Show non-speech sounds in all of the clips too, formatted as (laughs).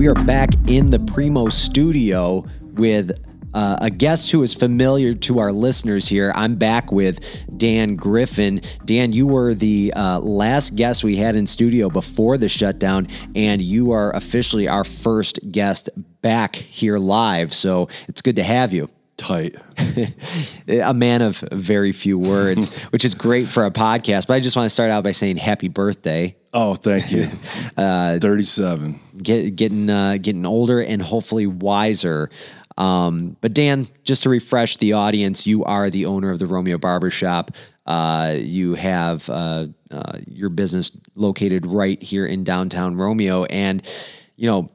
We are back in the Preemo studio with uh, a guest who is familiar to our listeners here. I'm back with Dan Griffin. Dan, you were the uh, last guest we had in studio before the shutdown, and you are officially our first guest back here live. So it's good to have you. Tight. (laughs) a man of very few words, (laughs) which is great for a podcast. But I just want to start out by saying happy birthday. Oh, thank you. (laughs) uh, Thirty-seven. Get, getting uh, getting older and hopefully wiser. Um, but Dan, just to refresh the audience, you are the owner of the Romeo Barbershop. Uh, you have uh, uh, your business located right here in downtown Romeo, and you know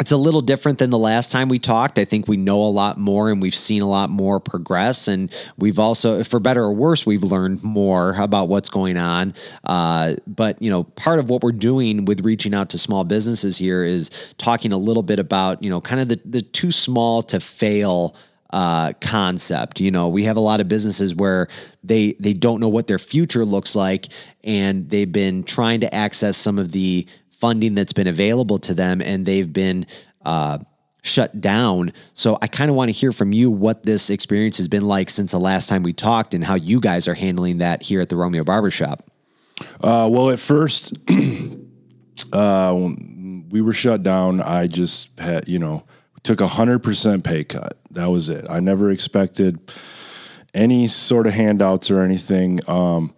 it's a little different than the last time we talked. I think we know a lot more and we've seen a lot more progress. And we've also, for better or worse, we've learned more about what's going on. Uh, but, you know, part of what we're doing with reaching out to small businesses here is talking a little bit about, you know, kind of the, the too small to fail uh, concept. You know, we have a lot of businesses where they they don't know what their future looks like, and they've been trying to access some of the funding that's been available to them and they've been uh, shut down. So I kind of want to hear from you what this experience has been like since the last time we talked and how you guys are handling that here at the Romeo Barbershop. Uh, well, at first, (clears throat) uh, we were shut down. I just had, you know, took a hundred percent pay cut. That was it. I never expected any sort of handouts or anything. Um,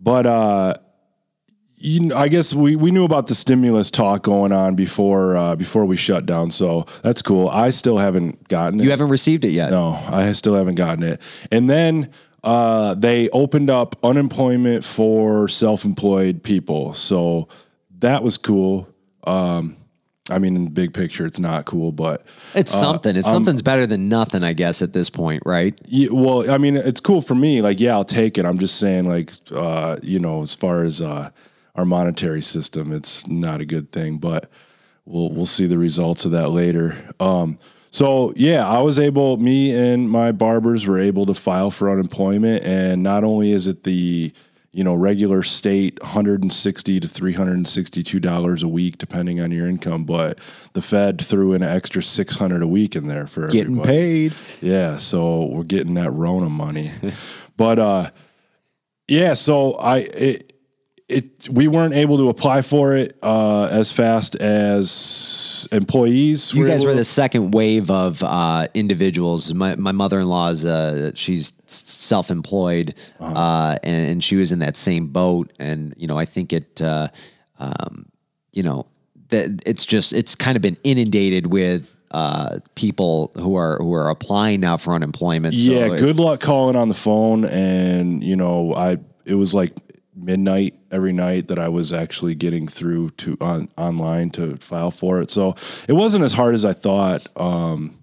but, uh, you know, I guess we, we knew about the stimulus talk going on before uh, before we shut down, so that's cool. I still haven't gotten it. You haven't received it yet. No, I still haven't gotten it. And then uh, they opened up unemployment for self-employed people, so that was cool. Um, I mean, in the big picture, it's not cool, but it's uh, something. It's um, something's better than nothing, I guess, at this point, right? Yeah, well, I mean, it's cool for me. Like, yeah, I'll take it. I'm just saying, like, uh, you know, as far as uh, our monetary system. It's not a good thing, but we'll we'll see the results of that later. Um, so yeah, I was able. Me and my barbers were able to file for unemployment, and not only is it the you know regular state 160 to 362 dollars a week depending on your income but the fed threw in an extra 600 a week in there for getting everybody. paid yeah so we're getting that rona money (laughs) but uh yeah so i it, it we weren't able to apply for it uh, as fast as employees. You guys were the second wave of uh, individuals. My my mother in law is uh, she's self employed, uh-huh. Uh, and, and, she was in that same boat. And you know, I think it, uh, um, you know, that it's just it's kind of been inundated with uh, people who are who are applying now for unemployment. Yeah, good luck calling on the phone, and you know, I it was like midnight every night that I was actually getting through to on online to file for it. So it wasn't as hard as I thought. Um,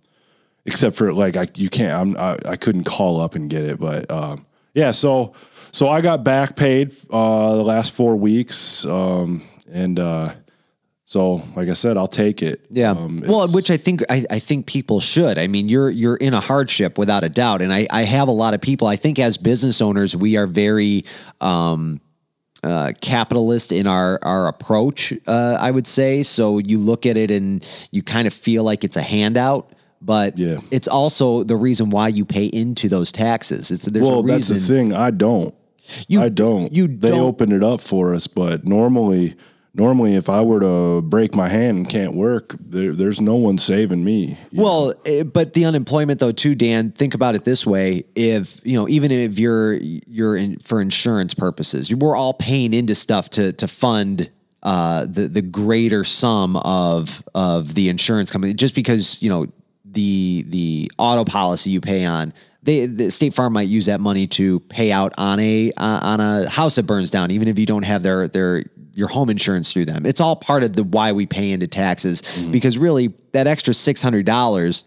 except for like I you can't I'm I, I couldn't call up and get it, but um, yeah. So so I got back paid uh, the last four weeks, um, and uh, so, like I said, I'll take it. Yeah. Um, well, which I think I, I, think people should. I mean, you're you're in a hardship without a doubt, and I, I have a lot of people. I think as business owners, we are very um, uh, capitalist in our our approach. Uh, I would say so. You look at it and you kind of feel like it's a handout. But yeah. it's also the reason why you pay into those taxes. It's there's well, that's the thing. I don't. You, I don't. You they don't. open it up for us, but normally normally if I were to break my hand and can't work, there, there's no one saving me. Well, eh, but the unemployment though too, Dan, think about it this way. If, you know, even if you're, you're in for insurance purposes, we're all paying into stuff to, to fund uh, the, the greater sum of, of the insurance company, just because, you know, the, the auto policy you pay on, they, the State Farm might use that money to pay out on a uh, on a house that burns down, even if you don't have their their your home insurance through them. It's all part of the why we pay into taxes mm-hmm. because really that extra six hundred dollars.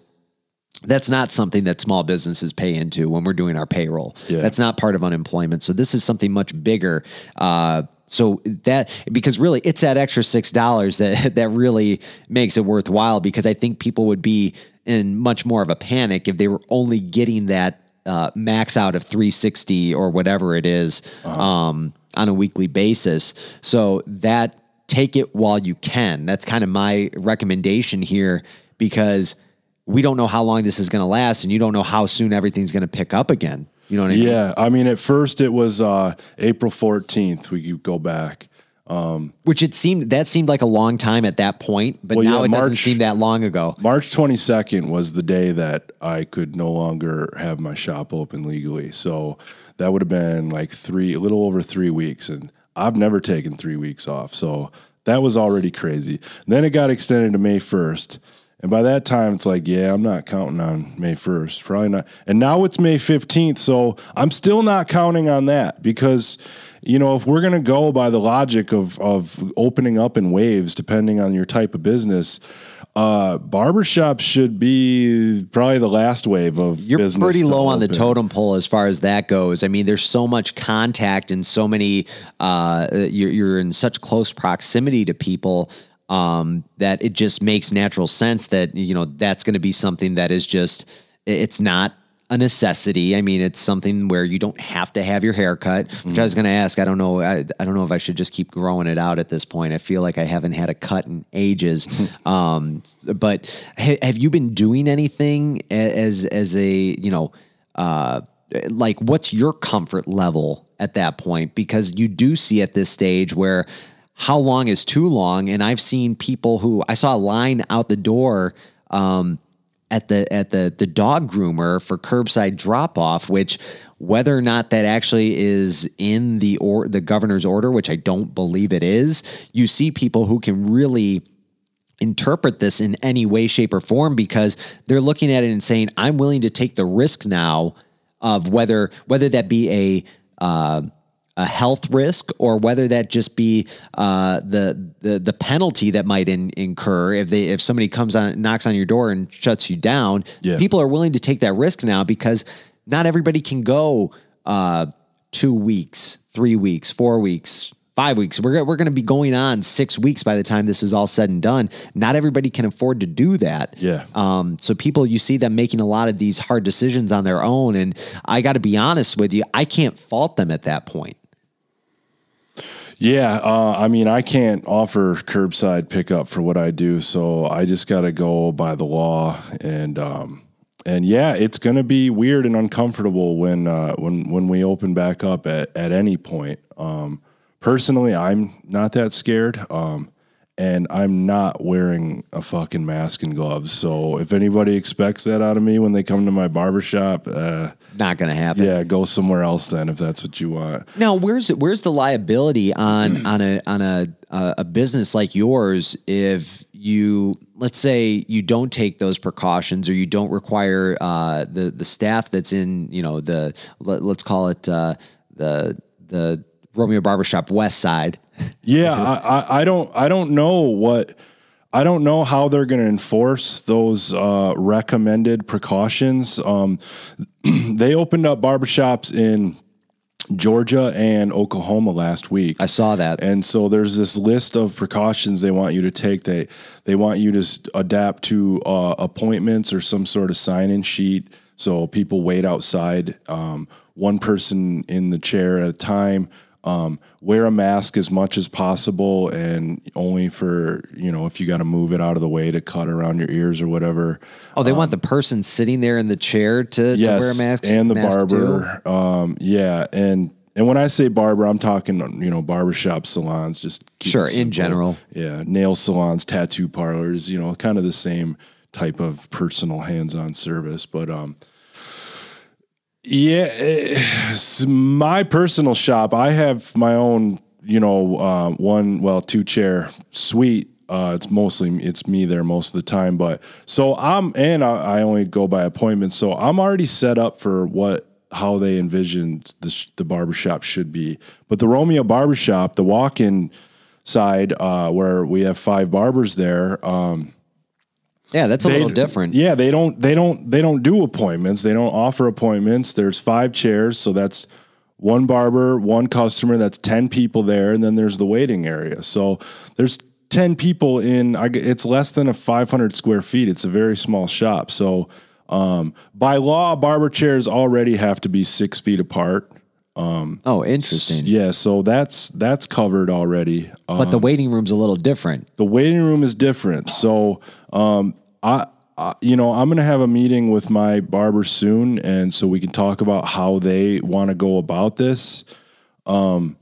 That's not something that small businesses pay into when we're doing our payroll. Yeah. That's not part of unemployment. So this is something much bigger. Uh, so that because really it's that extra six dollars that (laughs) that really makes it worthwhile because I think people would be in much more of a panic if they were only getting that uh, max out of 360 or whatever it is. Uh-huh. Um, on a weekly basis. So that take it while you can. That's kind of my recommendation here because we don't know how long this is going to last and you don't know how soon everything's going to pick up again. You know what I mean? Yeah, I mean, at first it was uh, April 14th. We could go back. Um, Which it seemed that seemed like a long time at that point, but Well, now yeah, it doesn't March- seem that long ago. March 22nd was the day that I could no longer have my shop open legally. So that would have been like three, a little over three weeks. And I've never taken three weeks off. So that was already crazy. Then it got extended to May 1st. And by that time, it's like, yeah, I'm not counting on May 1st. Probably not. And now it's May 15th. So I'm still not counting on that because, you know, if we're going to go by the logic of, of opening up in waves, depending on your type of business, uh, barbershops should be probably the last wave of You're pretty low on the totem pole as far as that goes. I mean, there's so much contact and so many. Uh, you're, you're in such close proximity to people um, that it just makes natural sense that you know that's going to be something that is just. It's not a necessity. I mean, it's something where you don't have to have your hair cut. Which I was going to ask. I don't know. I, I don't know if I should just keep growing it out at this point. I feel like I haven't had a cut in ages. (laughs) um, but ha- have you been doing anything as as a you know? Uh, like what's your comfort level at that point because you do see at this stage where how long is too long and i've seen people who i saw a line out the door um, at the at the the dog groomer for curbside drop off which whether or not that actually is in the or the governor's order which i don't believe it is you see people who can really interpret this in any way, shape, or form because they're looking at it and saying, "I'm willing to take the risk now of whether whether that be a uh, a health risk or whether that just be uh, the the the penalty that might in, incur if they if somebody comes on knocks on your door and shuts you down. Yeah. People are willing to take that risk now because not everybody can go uh, two weeks, three weeks, four weeks, five weeks. We're, we're going to be going on six weeks by the time this is all said and done. Not everybody can afford to do that. Yeah. Um, so people, you see them making a lot of these hard decisions on their own. And I got to be honest with you, I can't fault them at that point. Yeah, uh, I mean, I can't offer curbside pickup for what I do, so I just got to go by the law, and um, and yeah, it's to be weird and uncomfortable when uh, when when we open back up at at any point. Um, personally, I'm not that scared, um, and I'm not wearing a fucking mask and gloves. So if anybody expects that out of me when they come to my barbershop, uh, Not going to happen. yeah, go somewhere else then if that's what you want. Now, where's where's the liability on (clears throat) on a on a a business like yours if you let's say you don't take those precautions or you don't require uh, the the staff that's in you know the let, us call it uh, the the Romeo Barbershop West Side. Yeah, I, I, I don't I don't know what I don't know how they're going to enforce those uh, recommended precautions. Um, (clears throat) they opened up barbershops in Georgia and Oklahoma last week. I saw that. And so there's this list of precautions they want you to take. They they want you to adapt to uh, appointments or some sort of sign-in sheet. So people wait outside, um, one person in the chair at a time. Um, wear a mask as much as possible, and only for you know if you got to move it out of the way to cut around your ears or whatever. Oh, they want the person sitting there in the chair to, to wear a mask and the mask barber. Um, yeah, and and when I say barber, I'm talking you know barbershop salons. Just Sure, in general. Yeah, nail salons, tattoo parlors. You know, kind of the same type of personal hands-on service, but um. Yeah, eh, s- my personal shop. I have my own, you know, uh, one well, two chair suite. Uh, it's mostly it's me there most of the time, but so I'm and I, I only go by appointment. So I'm already set up for what how they envisioned the the barbershop should be. But the Romeo barbershop, the walk-in side, uh, where we have five barbers there. Um, Yeah, that's a they- little different. Yeah, they don't they don't they don't do appointments. They don't offer appointments. There's five chairs, so that's one barber, one customer, that's 10 people there and then there's the waiting area. So there's 10 people in it's less than a 500 square feet. It's a very small shop. So um, by law barber chairs already have to be 6 feet apart. Um, oh, interesting. Yeah, so that's that's covered already. Um, But the waiting room's a little different. the waiting room is different. So, um, I, I, you know, I'm going to have a meeting with my barber soon, and so we can talk about how they want to go about this. Um,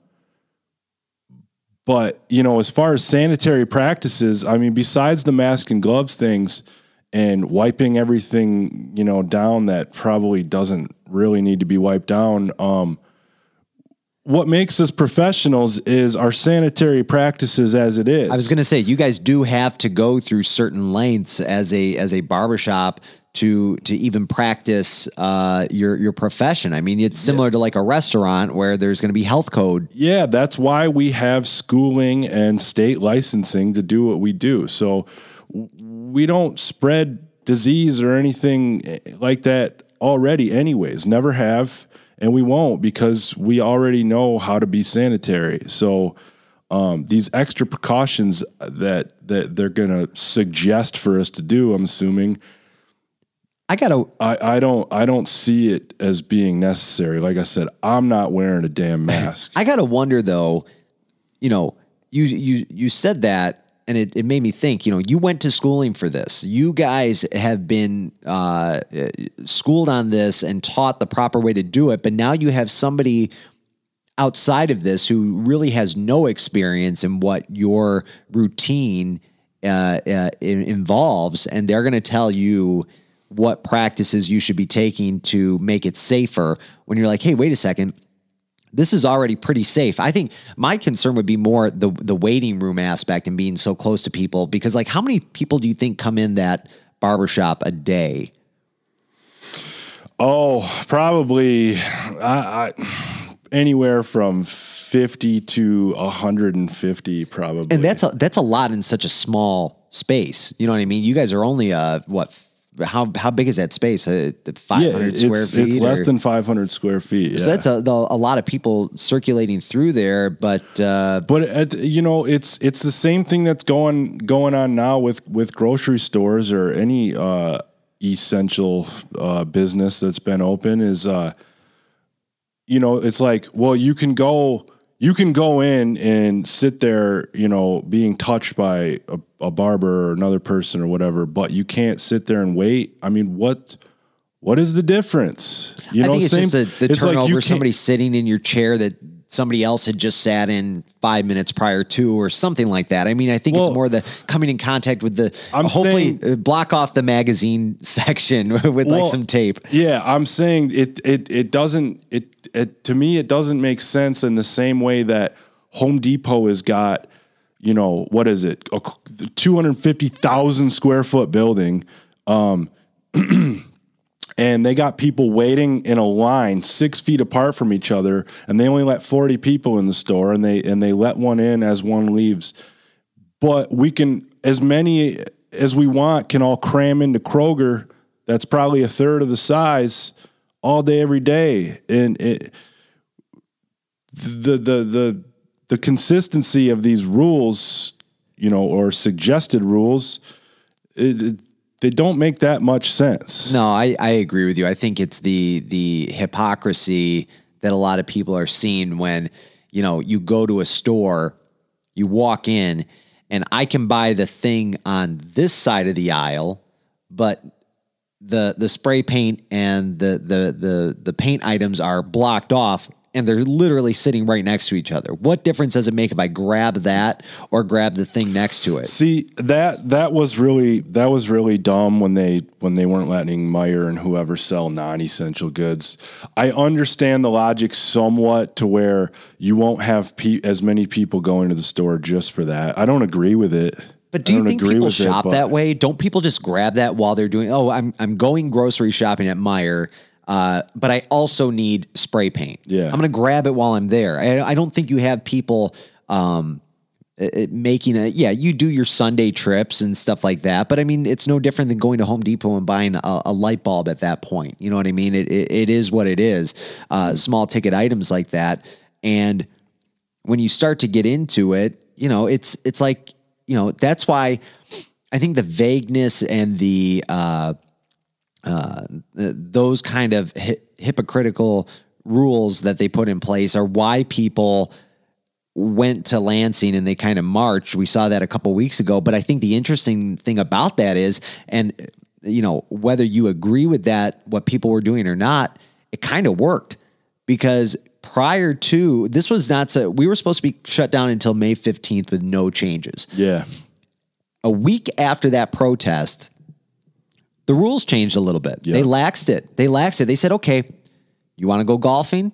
but you know, as far as sanitary practices, I mean, besides the mask and gloves things and wiping everything, you know, down that probably doesn't really need to be wiped down. Um, what makes us professionals is our sanitary practices as it is. I was going to say you guys do have to go through certain lengths as a as a barbershop to to even practice uh, your your profession. I mean, it's similar to like a restaurant where there's going to be health code. Yeah, that's why we have schooling and state licensing to do what we do. So we don't spread disease or anything eh, like that already, anyways. Never have, and we won't because we already know how to be sanitary. So um, these extra precautions that that they're gonna suggest for us to do, I'm assuming. I got to I, I don't I don't see it as being necessary. Like I said, I'm not wearing a damn (laughs) mask. I got to wonder though, you know, you you you said that and it, it made me think, you know, you went to schooling for this. You guys have been uh, schooled on this and taught the proper way to do it, but now you have somebody outside of this who really has no experience in what your routine uh, uh, involves, and they're going to tell you what practices you should be taking to make it safer. When you're like, hey, wait a second, this is already pretty safe. I think my concern would be more the the waiting room aspect and being so close to people because like how many people do you think come in that barbershop a day? Oh, probably I, I, anywhere from 50 to 150 probably. And that's a, that's a lot in such a small space. You know what I mean? You guys are only uh what how how big is that space? Uh, yeah, 500 square it's, feet. it's less or- than 500 square feet. Yeah. so that's a, the, a lot of people circulating through there, but uh, but at, you know, it's it's the same thing that's going going on now with with grocery stores or any uh, essential uh, business that's been open. Is uh, you know, it's like, well, you can go you can go in and sit there, you know, being touched by a, a barber or another person or whatever, but you can't sit there and wait. I mean, what what is the difference? You I know, think it's same- just the, the like turnover. can't- somebody sitting in your chair that somebody else had just sat in five minutes prior to, or something like that. I mean, I think Well- it's more the coming in contact with the. I'm hopefully, saying- uh, block off the magazine (laughs) section with Well, like some tape. Yeah, I'm saying it it it doesn't it it to me it doesn't make sense in the same way that Home Depot has got you know what is it a 250,000 square foot building um (clears throat) and they got people waiting in a line 6 feet apart from each other and they only let 40 people in the store and they and they let one in as one leaves but we can as many as we want can all cram into Kroger. That's probably a third of the size all day, every day, and it, the the the the consistency of these rules, you know, or suggested rules, it, it, they don't make that much sense. No, I, I agree with you. I think it's the the hypocrisy that a lot of people are seeing when you know you go to a store, you walk in, and I can buy the thing on this side of the aisle, but the the spray paint and the the the the paint items are blocked off and they're literally sitting right next to each other. What difference does it make if I grab that or grab the thing next to it? See that that was really that was really dumb when they when they weren't letting Meijer and whoever sell non-essential goods. I understand the logic somewhat to where you won't have pe- as many people going to the store just for that. I don't agree with it. But do you think people with it, shop that way? Don't people just grab that while they're doing? Oh, I'm I'm going grocery shopping at Meijer, uh, but I also need spray paint. Yeah. I'm going to grab it while I'm there. I, I don't think you have people um, it- it making a yeah. You do your Sunday trips and stuff like that, but I mean, it's no different than going to Home Depot and buying a, a light bulb at that point. You know what I mean? It it, it is what it is. Uh, small ticket items like that, and when you start to get into it, you know, it's it's like, you know, that's why I think the vagueness and the uh, uh, those kind of hi- hypocritical rules that they put in place are why people went to Lansing and they kind of marched. We saw that a couple weeks ago. But I think the interesting thing about that is, and you know, whether you agree with that, what people were doing or not, it kind of worked because prior to this was not so we were supposed to be shut down until May 15th with no changes. Yeah. A week after that protest, the rules changed a little bit. Yeah. They laxed it. They laxed it. They said, okay, you want to go golfing?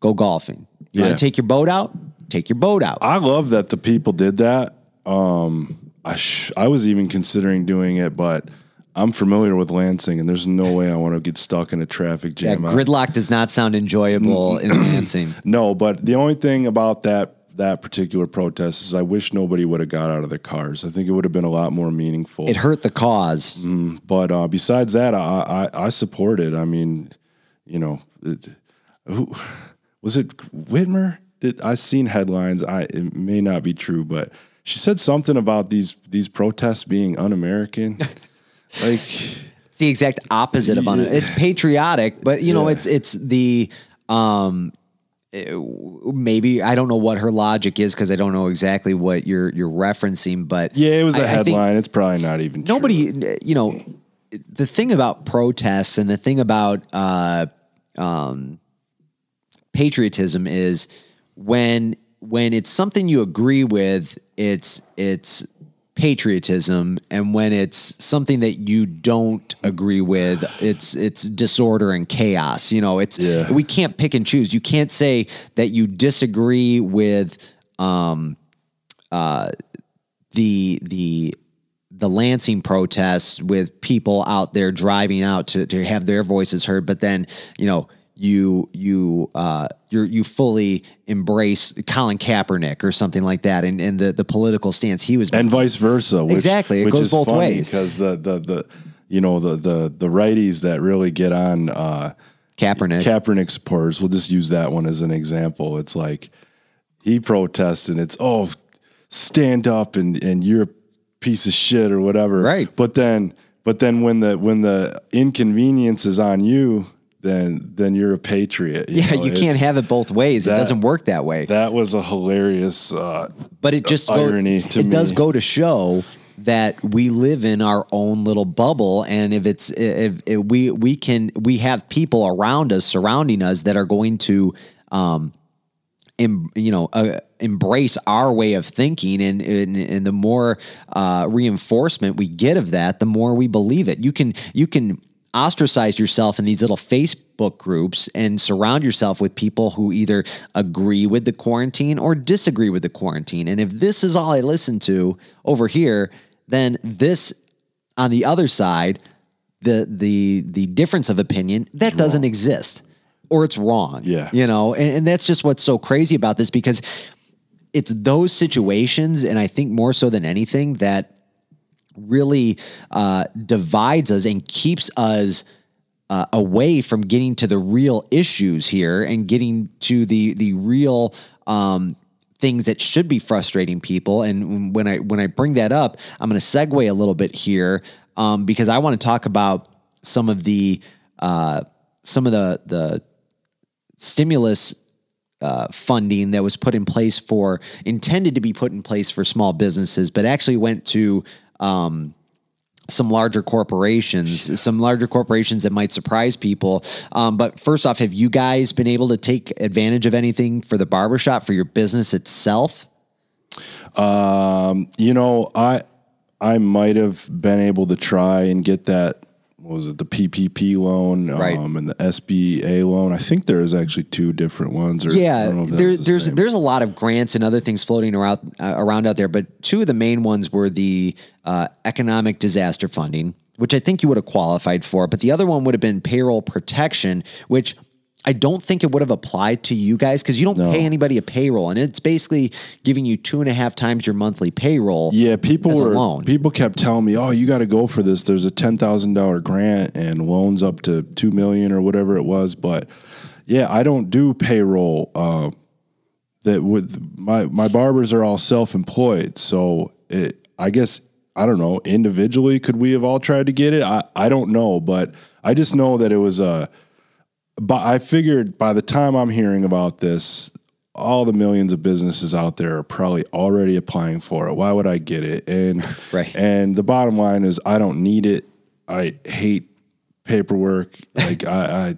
Go golfing. You Yeah. want to take your boat out? Take your boat out. I love that the people did that. Um, I sh- I was even considering doing it, but I'm familiar with Lansing, and there's no way I want to get stuck in a traffic jam. I- gridlock does not sound enjoyable in Lansing. (clears throat) no, but the only thing about that that particular protest is I wish nobody would have got out of their cars. I think it would have been a lot more meaningful. It hurt the cause. but uh, besides that, I, I I support it. I mean, you know, it, who was it? Whitmer? Did I seen headlines? I it may not be true, but she said something about these these protests being un-American. (laughs) like, It's the exact opposite of un- it's patriotic, but you know, Yeah. it's it's the um maybe I don't know what her logic is because I don't know exactly what you're you're referencing, but yeah, it was a I- I headline. it's probably not even true. nobody you know the thing about protests and the thing about uh um patriotism is when when it's something you agree with it's it's patriotism and when it's something that you don't agree with it's it's disorder and chaos you know it's Yeah. we can't pick and choose you can't say that you disagree with um the the the Lansing protests with people out there driving out to to have their voices heard, but then you know you you uh you you fully embrace Colin Kaepernick or something like that, and and the the political stance he was and vice versa. Which, Exactly. It which goes is both funny ways. because the the the you know the the the righties that really get on uh, Kaepernick. Kaepernick supporters. We'll just use that one as an example. It's like he protests and it's oh stand up and and you're a piece of shit or whatever. Right. But then but then when the when the inconvenience is on you, then then you're a patriot. yeah, know? you can't have it both ways. it doesn't work that way. that was a hilarious uh, but it just irony go, to it does go to show that we live in our own little bubble and if it's if, if we we can we have people around us surrounding us that are going to um em, you know uh, embrace our way of thinking and and, and the more uh, reinforcement we get of that the more we believe it you can you can ostracize yourself in these little Facebook groups and surround yourself with people who either agree with the quarantine or disagree with the quarantine. And if this is all I listen to over here then this on the other side the the the difference of opinion that doesn't exist or it's wrong Yeah. you know? And, and that's just what's so crazy about this because it's those situations and i think more so than anything that really uh, divides us and keeps us uh, away from getting to the real issues here and getting to the the real um, things that should be frustrating people. And when I when I bring that up, I'm going to segue a little bit here um, because I want to talk about some of the uh, some of the the stimulus uh, funding that was put in place for intended to be put in place for small businesses, but actually went to um, some larger corporations, some larger corporations that might surprise people. Um, but first off, have you guys been able to take advantage of anything for the barbershop for your business itself? Um, you know, I I might have been able to try and get that. What was it the PPP loan Right. um, and the SBA loan? I think there is actually two different ones. Or Yeah, don't know if that there, the there's same. there's a lot of grants and other things floating around uh, around out there, but two of the main ones were the uh, economic disaster funding, which I think you would have qualified for, but the other one would have been payroll protection, which I don't think it would have applied to you guys because you don't pay anybody a payroll, and it's basically giving you two and a half times your monthly payroll. Yeah, people were loan. people kept telling me, "Oh, you got to go for this. There's a ten thousand dollar grant and loans up to two million or whatever it was." But yeah, I don't do payroll. Uh, that with my my barbers are all self employed, so it, I guess I don't know. Individually, could we have all tried to get it? I I don't know, but I just know that it was a but I figured by the time I'm hearing about this, all the millions of businesses out there are probably already applying for it. Why would I get it? And Right. and the bottom line is I don't need it. I hate paperwork. (laughs) Like I, I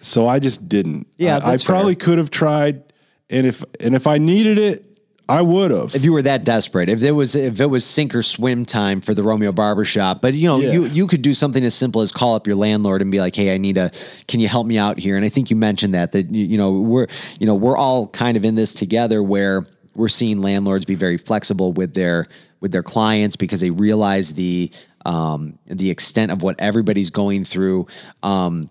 so I just didn't. Yeah, I, I probably fair. could have tried, and if and if I needed it, I would have. if you were that desperate, if it was if it was sink or swim time for the Romeo Barbershop, but you know, Yeah. you you could do something as simple as call up your landlord and be like, "Hey, I need a can you help me out here?" And I think you mentioned that that you, you know, we're you know, we're all kind of in this together where we're seeing landlords be very flexible with their with their clients because they realize the um the extent of what everybody's going through. Um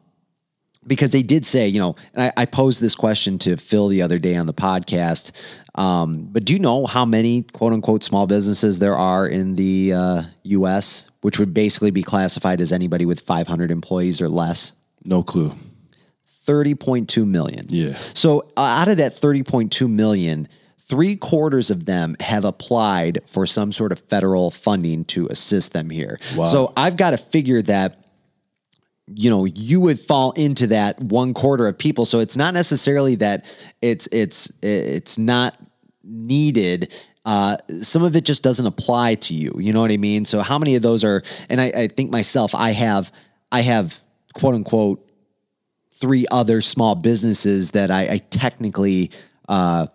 because they did say, you know, and I, I posed this question to Phil the other day on the podcast. Um, but do you know how many quote unquote small businesses there are in the uh, U.S., which would basically be classified as anybody with 500 employees or less? no clue. 30.2 million. Yeah. So uh, out of that 30.2 million, three quarters of them have applied for some sort of federal funding to assist them here. Wow. So I've got to figure that you know you would fall into that one quarter of people. So it's not necessarily that it's it's it's not needed. Uh, some of it just doesn't apply to you. You know what i mean? So how many of those are and i, I think myself i have i have quote unquote three other small businesses that I, I technically uh,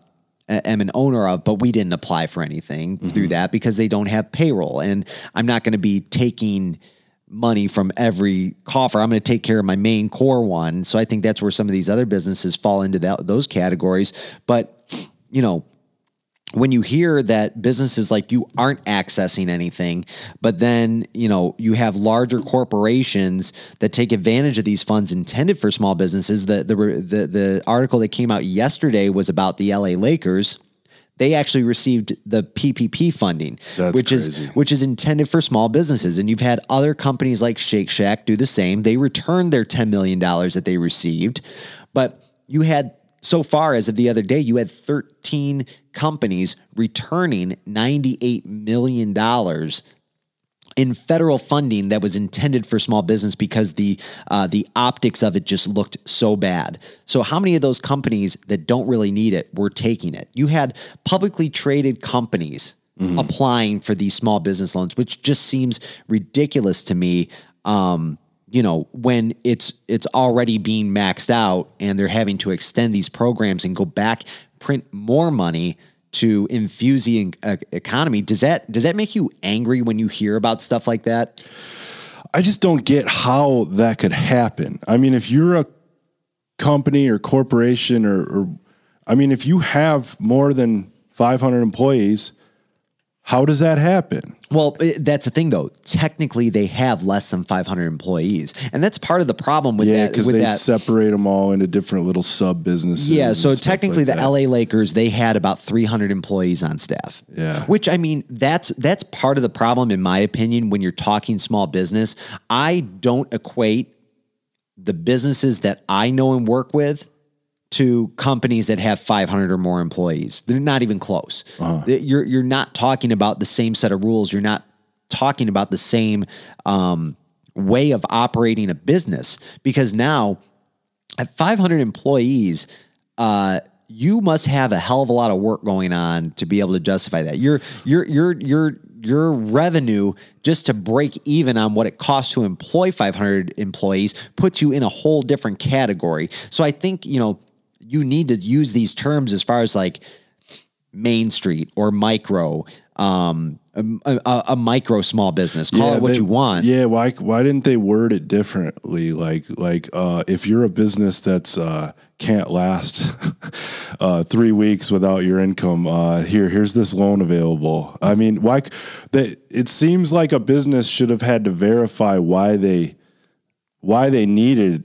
am an owner of, but we didn't apply for anything through that because they don't have payroll. And I'm not going to be taking money from every coffer. I'm going to take care of my main core one. So I think that's where some of these other businesses fall into that, those categories. But, you know, when you hear that businesses like you aren't accessing anything, but then you know you have larger corporations that take advantage of these funds intended for small businesses. The the the, the article that came out yesterday was about the LA Lakers. They actually received the PPP funding, That's which crazy. is which is intended for small businesses. And you've had other companies like Shake Shack do the same. They returned their $10 million that they received. But you had, so far as of the other day, you had 13 companies returning $98 million in federal funding that was intended for small business because the uh, the optics of it just looked so bad. So how many of those companies that don't really need it were taking it? You had publicly traded companies applying for these small business loans, which just seems ridiculous to me. Um, you know, when it's it's already being maxed out and they're having to extend these programs and go back print more money to infuse the uh, economy. Does that does that make you angry when you hear about stuff like that? I just don't get how that could happen. I mean, if you're a company or corporation or, or I mean, if you have more than 500 employees, how does that happen? Well, that's the thing though. Technically, they have less than 500 employees, and that's part of the problem with Yeah, that. because With they that, separate them all into different little sub businesses. yeah. So technically, like the that. LA Lakers they had about 300 employees on staff. Yeah. Which I mean, that's that's part of the problem, in my opinion, when you're talking small business. I don't equate the businesses that I know and work with to companies that have 500 or more employees. They're not even close. Th- You're you're not talking about the same set of rules. You're not talking about the same um, way of operating a business because now at 500 employees, uh, you must have a hell of a lot of work going on to be able to justify that. Your your your your your revenue just to break even on what it costs to employ 500 employees puts you in a whole different category. So I think you know you need to use these terms as far as like Main Street or micro, um, a, a, a micro small business. Call it what they- you want. Yeah, why why didn't they word it differently? Like like uh, if you're a business that's uh, can't last (laughs) uh, three weeks without your income, uh, here here's this loan available. I mean, why? They, it seems like a business should have had to verify why they why they needed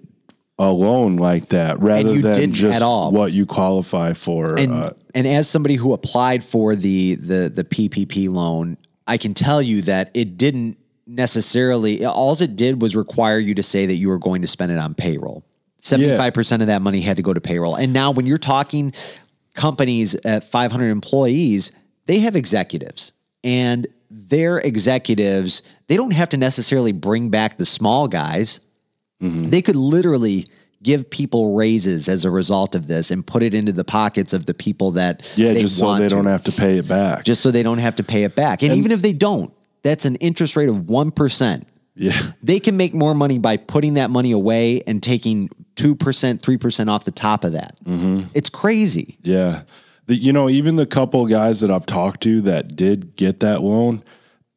a loan like that rather than just at all. what you qualify for. and uh, and as somebody who applied for the the the PPP loan, I can tell you that it didn't necessarily. All it did was require you to say that you were going to spend it on payroll. Seventy five percent of that money had to go to payroll. And now, when you're talking companies at 500 employees, they have executives, and their executives they don't have to necessarily bring back the small guys. They could literally give people raises as a result of this and put it into the pockets of the people that Yeah, they just so they to, don't have to pay it back. just so they don't have to pay it back. And, even if they don't, that's an interest rate of one percent. yeah. They can make more money by putting that money away and taking two percent, three percent off the top of that. Mm-hmm. It's crazy. Yeah. The, you know, even the couple guys that I've talked to that did get that loan,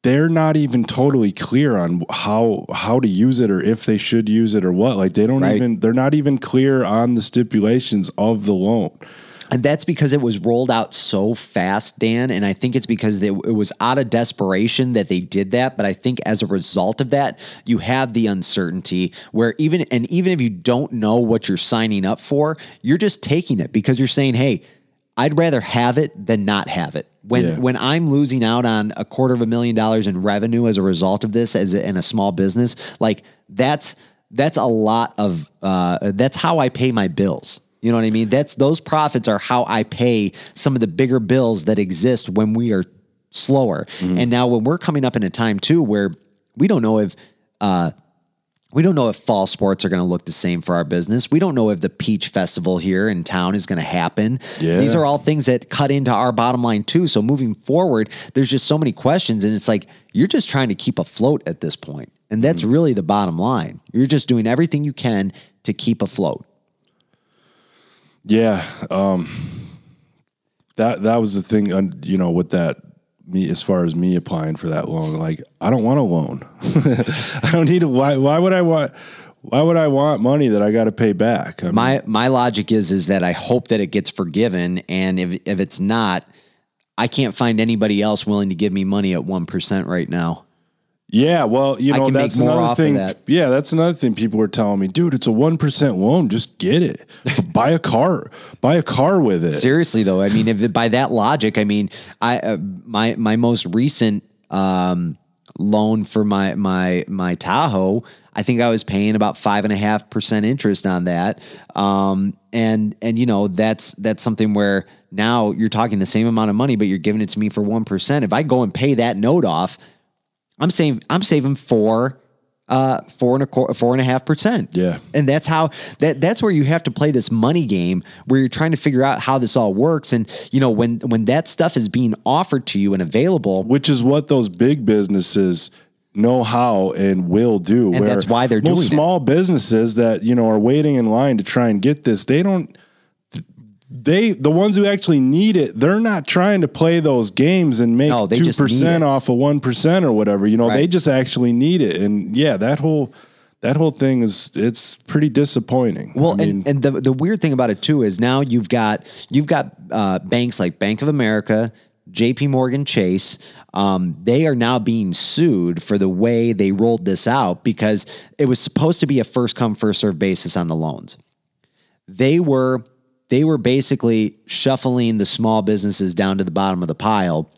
they're not even totally clear on how how to use it or if they should use it or what. Like they don't Right. even they're not even clear on the stipulations of the loan. And that's because it was rolled out so fast, Dan. And I think it's because they, it was out of desperation that they did that. But I think as a result of that, you have the uncertainty where even, and even if you don't know what you're signing up for, you're just taking it because you're saying, hey, I'd rather have it than not have it. When Yeah. when I'm losing out on a quarter of a million dollars in revenue as a result of this as a, in a small business, like that's that's a lot of uh, that's how I pay my bills. You know what I mean? That's those profits are how I pay some of the bigger bills that exist when we are slower. And now when we're coming up in a time too where we don't know if uh, we don't know if fall sports are going to look the same for our business. We don't know if the Peach Festival here in town is going to happen. Yeah. These are all things that cut into our bottom line too. So moving forward, there's just so many questions, and it's like you're just trying to keep afloat at this point, and that's really the bottom line. You're just doing everything you can to keep afloat. Yeah, um, that that was the thing. You know, with that me as far as me applying for that loan, like I don't want a loan. (laughs) I don't need a. Why? Why would I want? Why would I want money that I got to pay back? I mean, My my logic is is that I hope that it gets forgiven, and if if it's not, I can't find anybody else willing to give me money at one percent right now. Yeah, well, you know, that's another thing. that. Yeah, that's another thing people were telling me, dude. It's a one percent loan. Just get it. (laughs) buy a car. Buy a car with it. Seriously though, I mean, if by that logic, I mean, I uh, my my most recent um, loan for my my my Tahoe, I think I was paying about five and a half percent interest on that, um, and and you know that's that's something where now you're talking the same amount of money, but you're giving it to me for one percent. If I go and pay that note off, I'm saving I'm saving four uh four and a quarter four and a half percent. Yeah. And that's how that that's where you have to play this money game where you're trying to figure out how this all works. And you know, when when that stuff is being offered to you and available, which is what those big businesses know how and will do. And that's why they're doing it. small businesses that you know are waiting in line to try and get this. They don't. They the ones who actually need it. They're not trying to play those games and make No, they two just need percent off of one percent or whatever. You know, they Right. just actually need it. And yeah, that whole that whole thing is it's pretty disappointing. Well, I mean, and, and the the weird thing about it too is now you've got you've got uh, banks like Bank of America, J.P. Morgan Chase. Um, they are now being sued for the way they rolled this out because it was supposed to be a first come first serve basis on the loans. They were they were basically shuffling the small businesses down to the bottom of the pile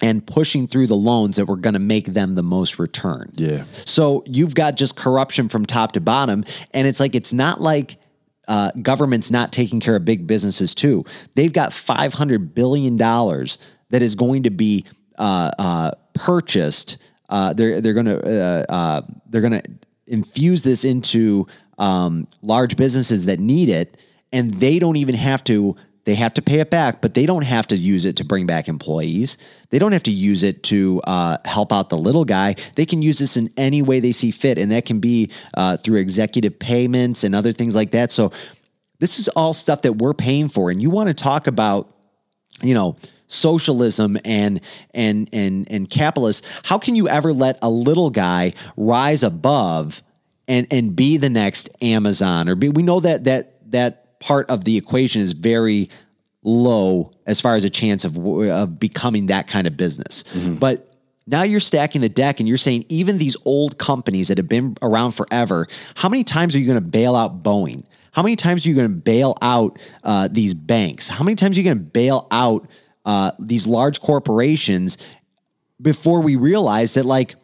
and pushing through the loans that were going to make them the most return. Yeah. So you've got just corruption from top to bottom. And it's like, it's not like uh, government's not taking care of big businesses too. They've got $500 billion that is going to be uh, uh, purchased. Uh, they're they're going to uh, uh, they're going to infuse this into um, large businesses that need it, and they don't even have to they have to pay it back, but they don't have to use it to bring back employees. They don't have to use it to uh, help out the little guy. They can use this in any way they see fit, and that can be uh, through executive payments and other things like that. So, this is all stuff that we're paying for. And you want to talk about, you know, socialism and and and and capitalists. How can you ever let a little guy rise above and and be the next Amazon or be? We know that that that part of the equation is very low as far as a chance of, of becoming that kind of business. But now you're stacking the deck and you're saying even these old companies that have been around forever, how many times are you going to bail out Boeing? How many times are you going to bail out uh, these banks? How many times are you going to bail out uh, these large corporations before we realize that like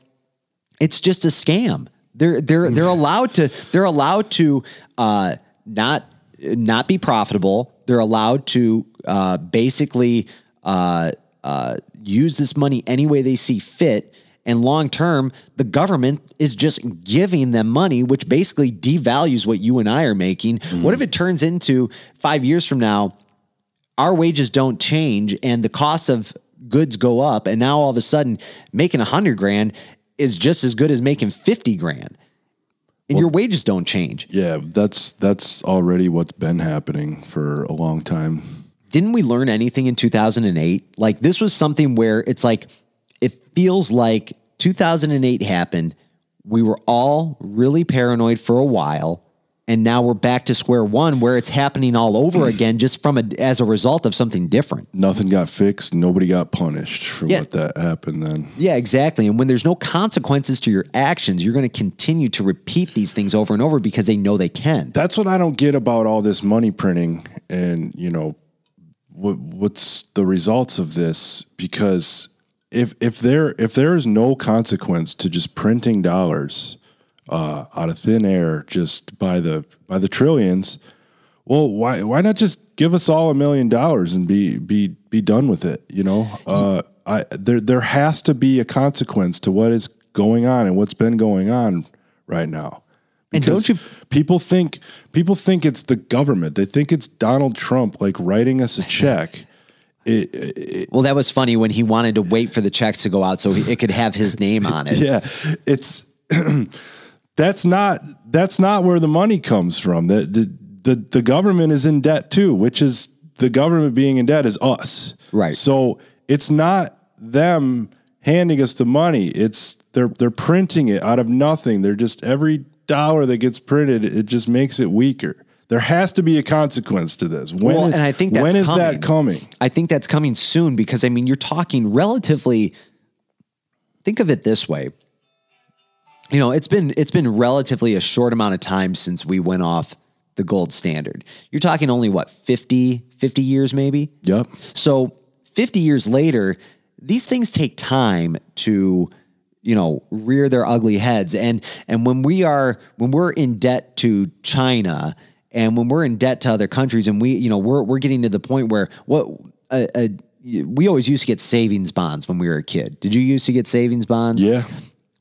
it's just a scam. They're they're they're allowed to they're allowed to uh, not not be profitable. They're allowed to uh, basically uh, uh, use this money any way they see fit, And long term, the government is just giving them money, which basically devalues what you and I are making. What if it turns into five years from now, our wages don't change and the cost of goods go up, and now all of a sudden making a hundred grand is just as good as making 50 grand. And your wages don't change. Yeah, that's that's already what's been happening for a long time. didn't we learn anything in 2008? Like this was something where it's like it feels like 2008 happened. We were all really paranoid for a while, and now we're back to square one where it's happening all over (clears throat) again, just from a as a result of something different. Nothing got fixed. Nobody got punished for Yeah. what that happened then. Yeah, exactly. And when there's no consequences to your actions, you're going to continue to repeat these things over and over because they know they can. That's what I don't get about all this money printing and, you know, what what's the results of this because if if there if there is no consequence to just printing dollars uh, out of thin air just by the by the trillions, well, why why not just give us all a million dollars and be be be done with it? You know, uh, I there there has to be a consequence to what is going on and what's been going on right now. And don't you- people think people think it's the government. They think it's Donald Trump like writing us a (laughs) check. It, it, Well, that was funny when he wanted to wait for the checks to go out so he, it could have his name on it. (laughs) yeah, it's (clears throat) that's not that's not where the money comes from. The, the the the government is in debt too, which is the government being in debt is us. Right. So it's not them handing us the money. It's they're they're printing it out of nothing. They're just every dollar that gets printed, it just makes it weaker. There has to be a consequence to this. When Well, and I think that's when is coming. that coming? I think that's coming soon because I mean, you're talking relatively. Think of it this way. You know, it's been it's been relatively a short amount of time since we went off the gold standard. You're talking only what 50 50 years maybe? Yep. So 50 years later, these things take time to, you know, rear their ugly heads. And and when we are when we're in debt to China and when we're in debt to other countries and we, you know, we're we're getting to the point where what a, a we always used to get savings bonds when we were a kid. Did you used to get savings bonds? Yeah.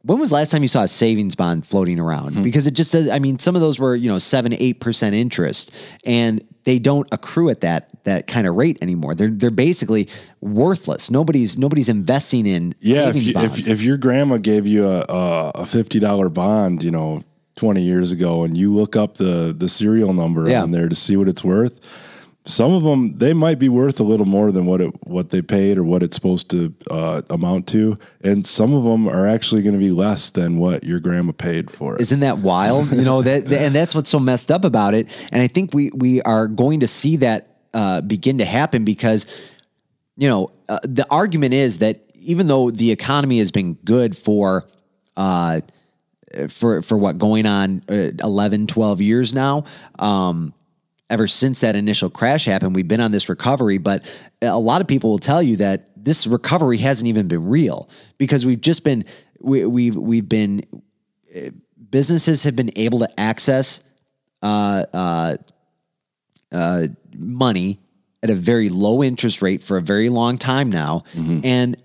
When was the last time you saw a savings bond floating around? Hmm. Because it just says, I mean, some of those were, you know, seven, eight percent interest, and they don't accrue at that that kind of rate anymore. They're they're basically worthless. Nobody's nobody's investing in Yeah, if, savings you, bonds. if if your grandma gave you a a, a fifty dollar bond, you know, twenty years ago, and you look up the the serial number Yeah. on there to see what it's worth, some of them they might be worth a little more than what it what they paid or what it's supposed to uh, amount to, and some of them are actually going to be less than what your grandma paid for it. Isn't that wild? You know that, and that's what's so messed up about it. And I think we we are going to see that uh, begin to happen because, you know, uh, the argument is that even though the economy has been good for, uh, for for what going on uh, 11, 12 years now, um, ever since that initial crash happened, we've been on this recovery. But a lot of people will tell you that this recovery hasn't even been real because we've just been we, we've we've been businesses have been able to access uh, uh, uh, money at a very low interest rate for a very long time now, and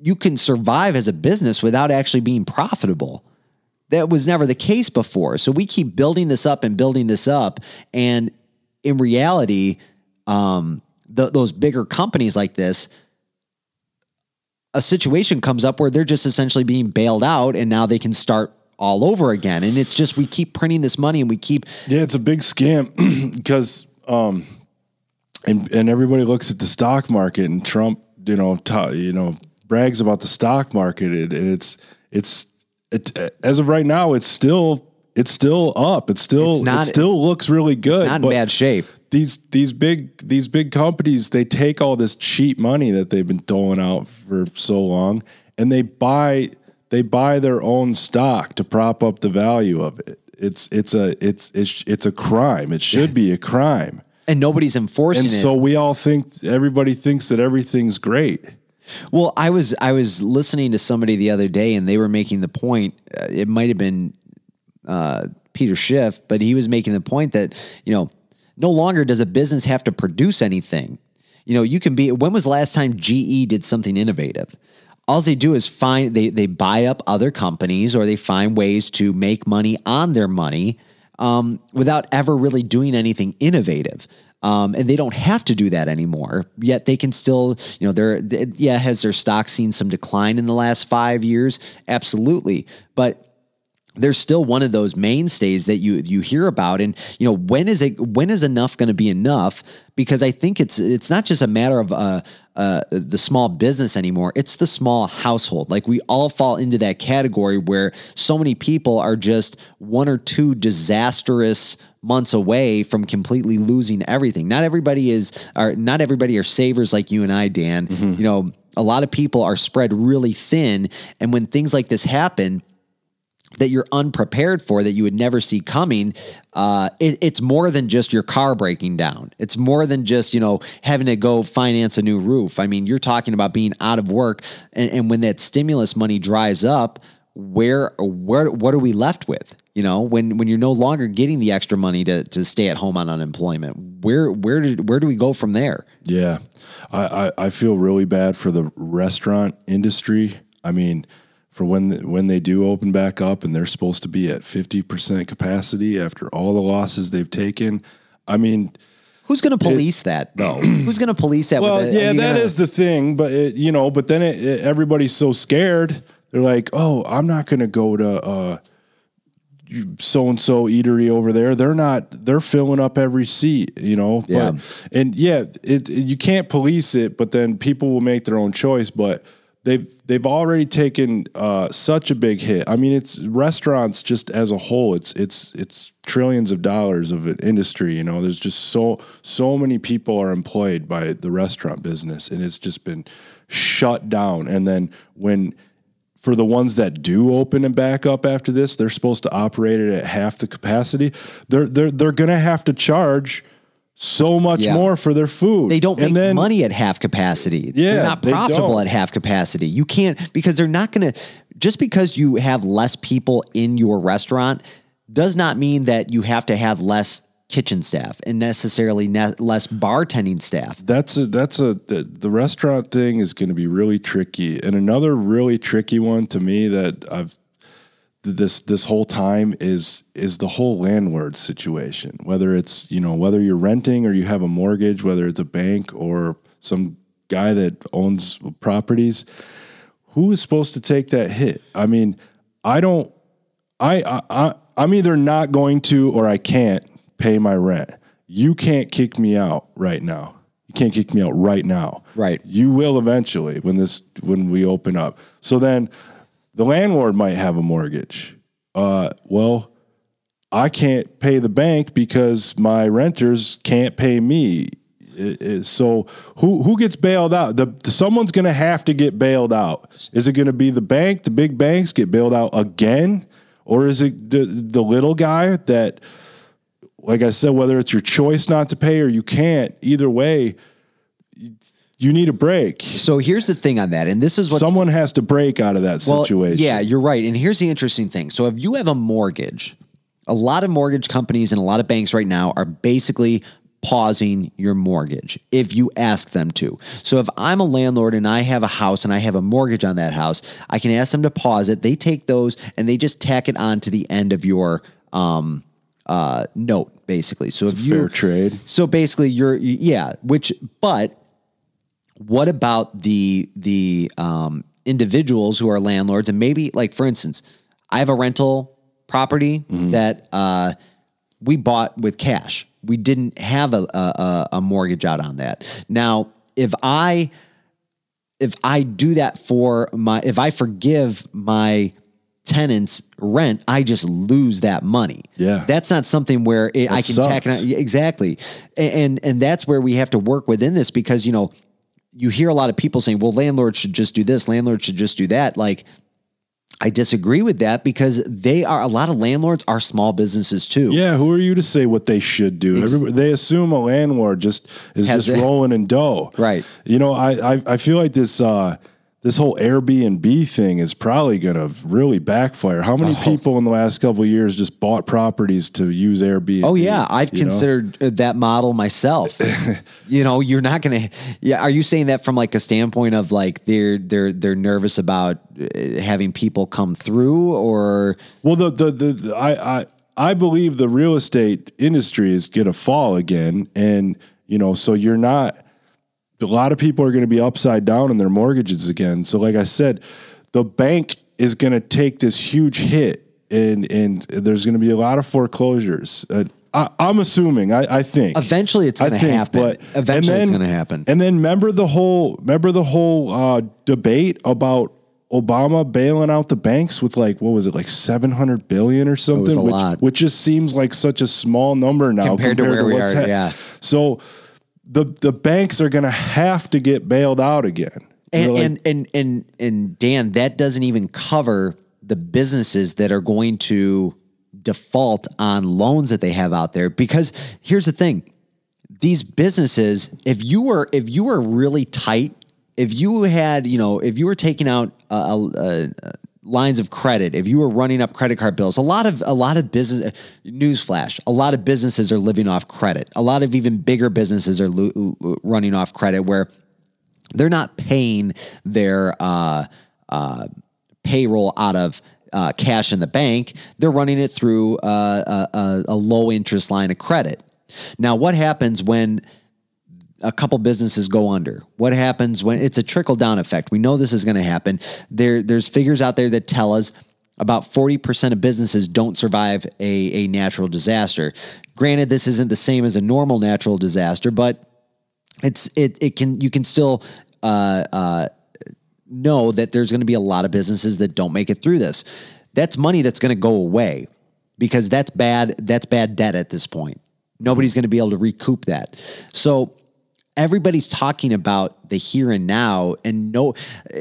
you can survive as a business without actually being profitable. That was never the case before. So we keep building this up and building this up, and in reality, um, th- those bigger companies like this, a situation comes up where they're just essentially being bailed out, and now they can start all over again. And it's just we keep printing this money, and we keep Yeah, it's a big scam (clears throat) because um and and everybody looks at the stock market and Trump, you know, ta you know, brags about the stock market and it's it's it as of right now it's still it's still up. It's still It's not- it still looks really good. not in bad shape. These these big these big companies they take all this cheap money that they've been doling out for so long and they buy they buy their own stock to prop up the value of it. It's it's a it's it's it's a crime. It should be a crime. And nobody's enforcing And it. so we all think everybody thinks that everything's great. Well, I was I was listening to somebody the other day, and they were making the point. Uh, it might have been uh, Peter Schiff, but he was making the point that you know no longer does a business have to produce anything. You know, you can be. When was last time GE did something innovative? all they do is find they they buy up other companies or they find ways to make money on their money um, without ever really doing anything innovative. Um, and they don't have to do that anymore. Yet they can still, you know, they're, they, yeah, has their stock seen some decline in the last five years? Absolutely. But they're still one of those mainstays that you you hear about. And you know when is it when is enough going to be enough? Because i think it's it's not just a matter of uh, uh, the small business anymore. It's the small household. Like we all fall into that category where so many people are just one or two disastrous months away from completely losing everything. Not everybody is are not everybody are savers like you and i dan. You know a lot of people are spread really thin. And when things like this happen that you're unprepared for that you would never see coming uh, it, it's more than just your car breaking down. It's more than just you know having to go finance a new roof. I mean you're talking about being out of work and, and when that stimulus money dries up where where what are we left with? You know when when you're no longer getting the extra money to to stay at home on unemployment where where did where do we go from there? Yeah, I, I, I feel really bad for the restaurant industry. I mean, for when when they do open back up and they're supposed to be at fifty percent capacity after all the losses they've taken. I mean, who's going to police that though (clears throat) who's going to police that well, yeah, that gonna- is the thing. But it, you know, but then it, it, everybody's so scared. They're like, oh, I'm not going to go to. Uh, so and so eatery over there they're not they're filling up every seat you know Yeah. but and yeah it, it- you can't police it but then people will make their own choice but they've they've already taken uh, such a big hit i mean it's restaurants just as a whole it's it's it's trillions of dollars of an industry you know there's just so so many people are employed by the restaurant business and it's just been shut down and then when for the ones that do open and back up after this, they're supposed to operate it at half the capacity. They're they're they're gonna have to charge so much Yeah. more for their food. They don't make then, money at half capacity. Yeah, they're not profitable don't. at half capacity. You can't because they're not going to. Just because you have less people in your restaurant does not mean that you have to have less kitchen staff and necessarily ne- less bartending staff. That's a that's a the, the restaurant thing is going to be really tricky. And another really tricky one to me that I've this this whole time is is the whole landlord situation. Whether it's you know whether you're renting or you have a mortgage, whether it's a bank or some guy that owns properties, who is supposed to take that hit? I mean, I don't. I, I, I I'm either not going to or I can't pay my rent. You can't kick me out right now. You can't kick me out right now. Right. You will eventually when this when we open up. So then the landlord might have a mortgage. Uh well, I can't pay the bank because my renters can't pay me. It- it- so who who gets bailed out? The, someone's going to have to get bailed out. Is it going to be the bank? The big banks get bailed out again, or is it the the little guy that, like I said, whether it's your choice not to pay or you can't, either way, you- need a break. So here's the thing on that, and this is what Someone has to break out of that Well, situation. Yeah, you're right. And here's the interesting thing. So if you have a mortgage, a lot of mortgage companies and a lot of banks right now are basically pausing your mortgage if you ask them to. So if I'm a landlord and I have a house and I have a mortgage on that house, I can ask them to pause it. They take those and they just tack it on to the end of your um uh note basically. So if you fair trade. So basically you're yeah, which but what about the the um, individuals who are landlords? And maybe like for instance i have a rental property that uh, we bought with cash. We didn't have a, a, a- mortgage out on that. Now if i if i do that for my if i forgive my tenants rent i just lose that money. Yeah. that's not something where it, i can tack it sucks. on exactly. And, and and that's where we have to work within this because you know you hear a lot of people saying well landlords should just do this landlords should just do that like i disagree with that because they are a lot of landlords are small businesses too Yeah, who are you to say what they should do? Everybody, they assume a landlord just is Has just a- rolling in dough. Right. You know, I, I I feel like this uh this whole Airbnb thing is probably going to really backfire. How many Oh. people in the last couple of years just bought properties to use Airbnb? Oh yeah, I've you know? considered uh, that model myself. (laughs) you know, you're not gonna. Yeah, are you saying that from like a standpoint of like they're they're they're nervous about uh, having people come through, or Well, the the, the, the I, I I believe the real estate industry is going to fall again, and you know, so you're not. A lot of people are going to be upside down in their mortgages again. So, like I said, the bank is going to take this huge hit, and and there's going to be a lot of foreclosures. Uh, I, I'm assuming. I, I think Eventually it's gonna happen. But, Eventually and it's then- gonna happen. And then remember the whole remember the whole uh, debate about Obama bailing out the banks with like what was it like 700 billion or something a which lot. which just seems like such a small number now Compared to where we what's are, yeah. So the the banks are going to have to get bailed out again. and like- and, and and and Dan, that doesn't even cover the businesses that are going to default on loans that they have out there. Because here's the thing: these businesses, if you were if you were really tight, if you had you know if you were taking out a, uh, uh, lines of credit, if you were running up credit card bills, a lot of a lot of business newsflash, a lot of businesses are living off credit. A lot of even bigger businesses are lo- lo- running off credit where they're not paying their uh, uh, payroll out of uh, cash in the bank. They're running it through uh, a, a, a low interest line of credit. Now, what happens when a couple businesses go under? What happens when it's a trickle down effect? We know this is going to happen. There, there's figures out there that tell us about 40% of businesses don't survive a, a natural disaster. Granted, this isn't the same as a normal natural disaster, but it's it it can you can still uh, uh, know that there's going to be a lot of businesses that don't make it through this. That's money that's going to go away because that's bad. That's bad debt at this point. Nobody's going to be able to recoup that. So everybody's talking about the here and now and no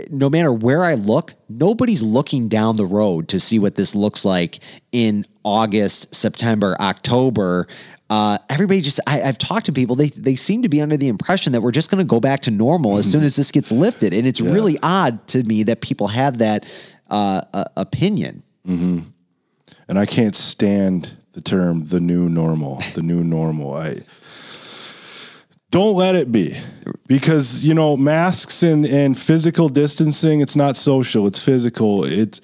no matter where I look, nobody's looking down the road to see what this looks like in August, September, October. Uh, everybody just I, I've talked to people, they they seem to be under the impression that we're just gonna go back to normal as soon as this gets lifted. And it's really odd to me that people have that uh, uh, opinion. and I can't stand the term the new normal. The new normal. I don't let it be because you know masks and and physical distancing. It's not social. It's physical. It's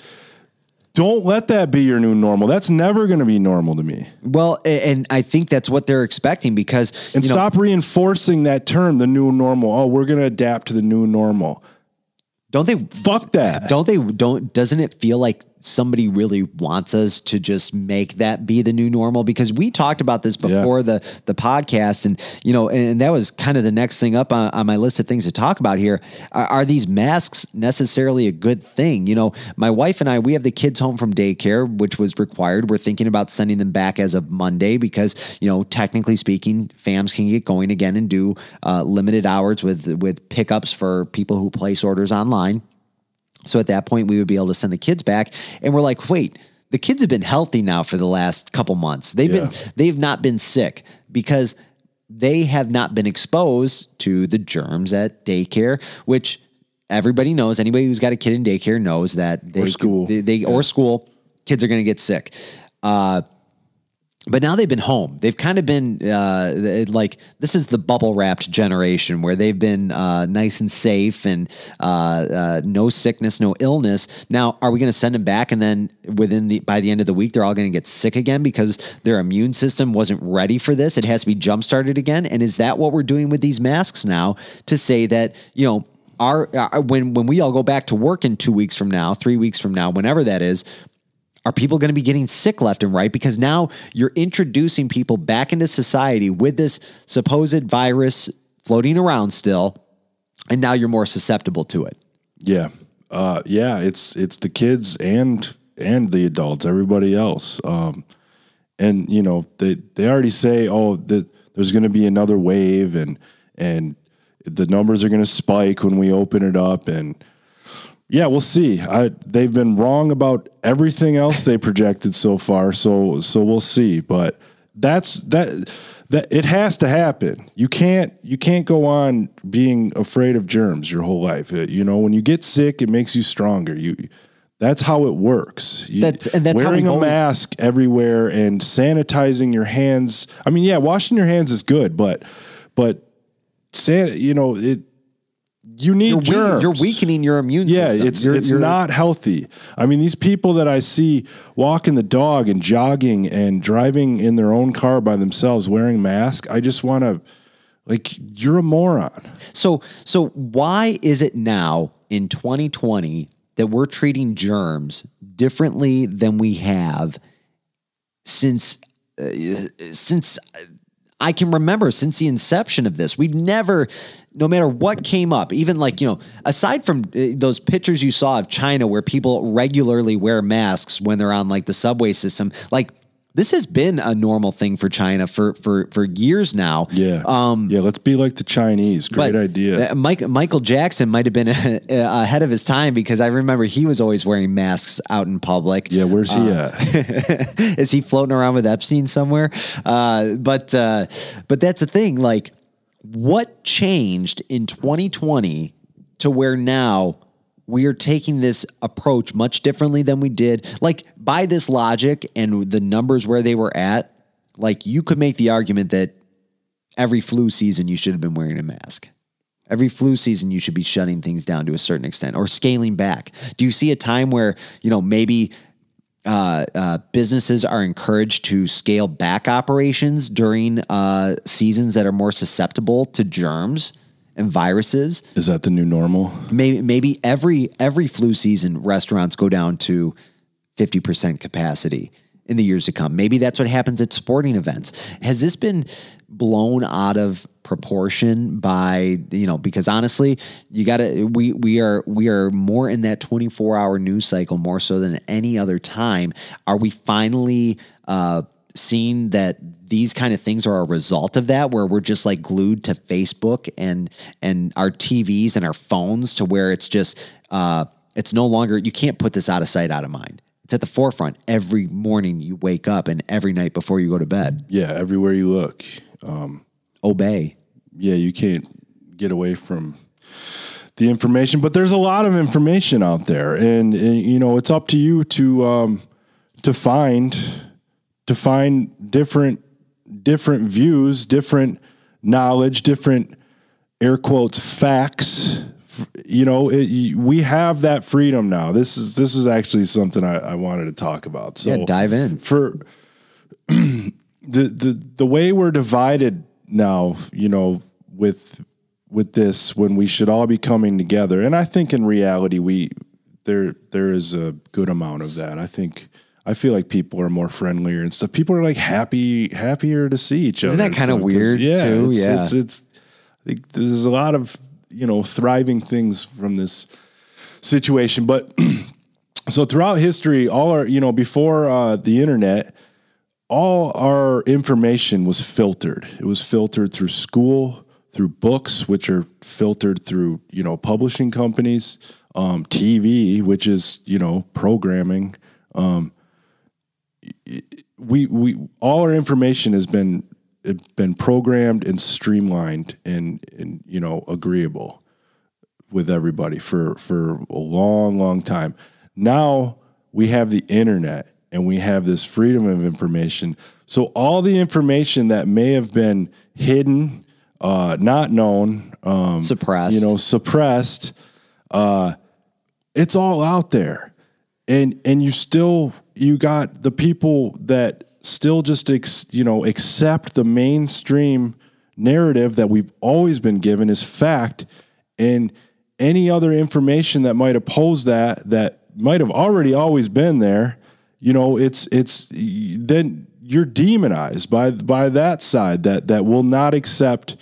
don't let that be your new normal. That's never going to be normal to me. Well, and I think that's what they're expecting because And you know, stop reinforcing that term, the new normal. Oh, we're going to adapt to the new normal. don't they Fuck that. don't they don't doesn't it feel like somebody really wants us to just make that be the new normal because we talked about this before the the podcast and you know and, and that was kind of the next thing up on, on my list of things to talk about here. Are, are these masks necessarily a good thing? You know my wife and I we have the kids home from daycare which was required. We're thinking about sending them back as of Monday because you know technically speaking fams can get going again and do uh, limited hours with with pickups for people who place orders online so at that point, we would be able to send the kids back. And we're like, wait, the kids have been healthy now for the last couple months. They've been they've not been sick because they have not been exposed to the germs at daycare, which everybody knows. Anybody who's got a kid in daycare knows that they school. they, they- or school kids are going to get sick. Uh, but now they've been home. They've kind of been uh, like this is the bubble wrapped generation where they've been uh, nice and safe and uh, uh, no sickness, no illness. Now, are we going to send them back and then within the by the end of the week they're all going to get sick again because their immune system wasn't ready for this? It has to be jump started again. And is that what we're doing with these masks now to say that you know? Our, our when when we all go back to work in two weeks from now, three weeks from now, whenever that is, are people going to be getting sick left and right? Because now you're introducing people back into society with this supposed virus floating around still, and now you're more susceptible to it. Yeah. Uh, yeah, it's it's the kids and and the adults, everybody else. Um, and you know, they they already say, oh, that there's going to be another wave, and and the numbers are going to spike when we open it up, and yeah, we'll see. I they've been wrong about everything else they projected so far, so so we'll see. But that's that that it has to happen. You can't you can't go on being afraid of germs your whole life. You know, when you get sick, it makes you stronger. You that's how it works. You, That's- and that's wearing we've a always- mask everywhere and sanitizing your hands. I mean, yeah, washing your hands is good, but but san, you know, it you need You're, weak- germs. you're weakening your immune Yeah, system. it's You're- it's you're- not healthy. I mean, these people that I see walking the dog and jogging and driving in their own car by themselves wearing masks, I just want to like you're a moron. So so why is it now in 2020 that we're treating germs differently than we have since uh, since I can remember since the inception of this. We've never no matter what came up, even like, you know, aside from uh, those pictures you saw of China where people regularly wear masks when they're on like the subway system, like this has been a normal thing for China for for for years now. Yeah, um, yeah. Let's be like the Chinese. Great idea. uh, Mike, Michael Jackson might have been (laughs) ahead of his time because I remember he was always wearing masks out in public. yeah, where's he uh, at? (laughs) Is he floating around with Epstein somewhere? Uh, but uh, but that's the thing. Like, what changed in 2020 to where now we are taking this approach much differently than we did? Like, by this logic and the numbers where they were at, like you could make the argument that every flu season you should have been wearing a mask. Every flu season you should be shutting things down to a certain extent or scaling back. Do you see a time where, you know, maybe uh, uh, businesses are encouraged to scale back operations during uh, seasons that are more susceptible to germs and viruses? Is that the new normal? Maybe, maybe every every flu season, restaurants go down to fifty percent capacity in the years to come. Maybe that's what happens at sporting events. Has this been blown out of proportion by you know? Because honestly, you got to we we are we are more in that twenty four hour news cycle more so than any other time. Are we finally? Uh, seeing that these kind of things are a result of that where we're just like glued to Facebook and and our TVs and our phones to where it's just uh it's no longer you can't put this out of sight out of mind. It's at the forefront every morning you wake up and every night before you go to bed. Yeah, everywhere you look. Obey. yeah, you can't get away from the information, but there's a lot of information out there, and, and you know it's up to you to um, to find to find different different views, different knowledge, different air quotes facts. You know, it, we have that freedom now. This is this is actually something I, I wanted to talk about. So Yeah, dive in. for (clears throat) the the the way we're divided now, you know, with with this when we should all be coming together. And I think in reality we there there is a good amount of that. I think I feel like people are more friendlier and stuff. People are like happy happier to see each other. Isn't that stuff, 'cause, weird, yeah, too? It's, Yeah. It's, it's I think there's a lot of, you know, thriving things from this situation, but (clears throat) so throughout history, all our, you know, before uh, the internet, all our information was filtered. It was filtered through school, through books, which are filtered through, you know, publishing companies, um, TV, which is, you know, programming. Um, we, we, all our information has been, been programmed and streamlined and, and, you know, agreeable with everybody for for a long long time. Now we have the internet and we have this freedom of information. So all the information that may have been hidden uh, not known um, Suppressed. you know suppressed uh, it's all out there. And and you still you got the people that still just ex, you know accept the mainstream narrative that we've always been given as fact and any other information that might oppose that that might have already always been there you know it's it's then you're demonized by by that side that that will not accept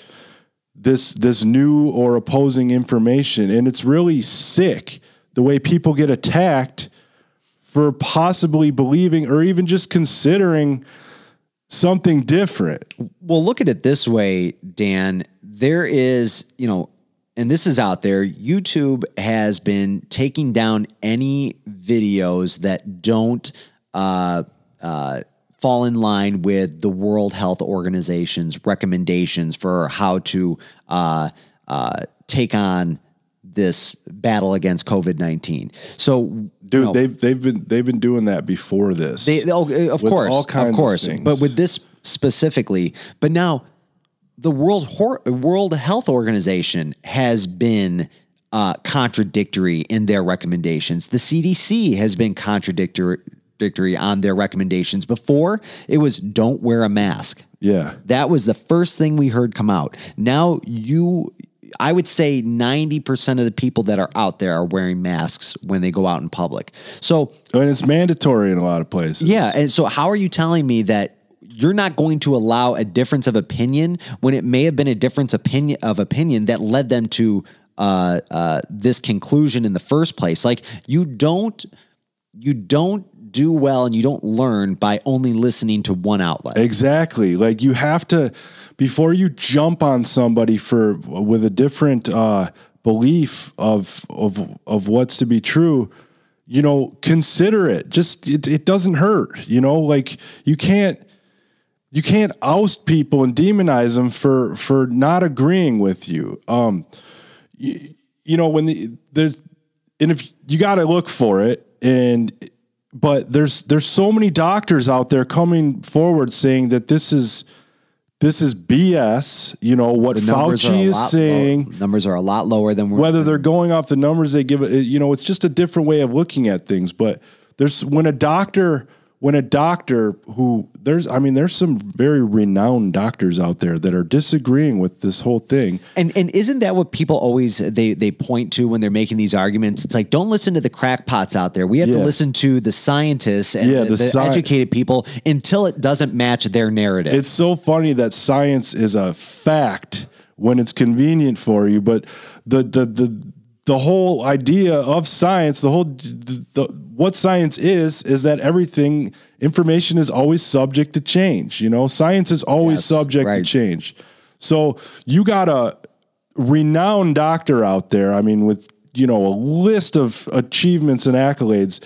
this this new or opposing information. And it's really sick the way people get attacked for possibly believing or even just considering something different Well, look at it this way, Dan. There is, you know, and this is out there. YouTube has been taking down any videos that don't uh, uh, fall in line with the World Health Organization's recommendations for how to uh, uh, take on this battle against COVID nineteen. So, Dude, you know, they've they've been they've been doing that before this. they, oh, uh, of course, all kinds of of course, things. but with this specifically, but now the World Hor- World Health Organization has been uh, contradictory in their recommendations. The CDC has been contradictory contradictory on their recommendations. Before it was don't wear a mask. yeah. That was the first thing we heard come out. Now you I would say 90% of the people that are out there are wearing masks when they go out in public. So And it's mandatory in a lot of places. yeah, and so how are you telling me that you're not going to allow a difference of opinion when it may have been a difference opinion of opinion that led them to uh, uh, this conclusion in the first place? Like you don't you don't do well and you don't learn by only listening to one outlet. Exactly. Like you have to before you jump on somebody for with a different uh, belief of of of what's to be true. You know, consider it. Just it, it doesn't hurt. You know, like you can't you can't oust people and demonize them for for not agreeing with you. Um, you, you know when the there's and if you got to look for it and but there's there's so many doctors out there coming forward saying that this is this is BS. You know what Fauci is saying. low- numbers are a lot lower than we're Whether they're going off the numbers they give, it, you know, it's just a different way of looking at things. But there's when a doctor, when a doctor who there's, I mean, there's some very renowned doctors out there that are disagreeing with this whole thing. And and isn't that what people always they they point to when they're making these arguments? It's like don't listen to the crackpots out there. We have to listen to the scientists and Yeah, the, the the sci- educated people until it doesn't match their narrative. It's so funny that science is a fact when it's convenient for you, but the the the the whole idea of science, the whole the, the, what science is, is that everything information is always subject to change. You know, science is always Yes, subject right. to change. So you got a renowned doctor out there. I mean, with you know a list of achievements and accolades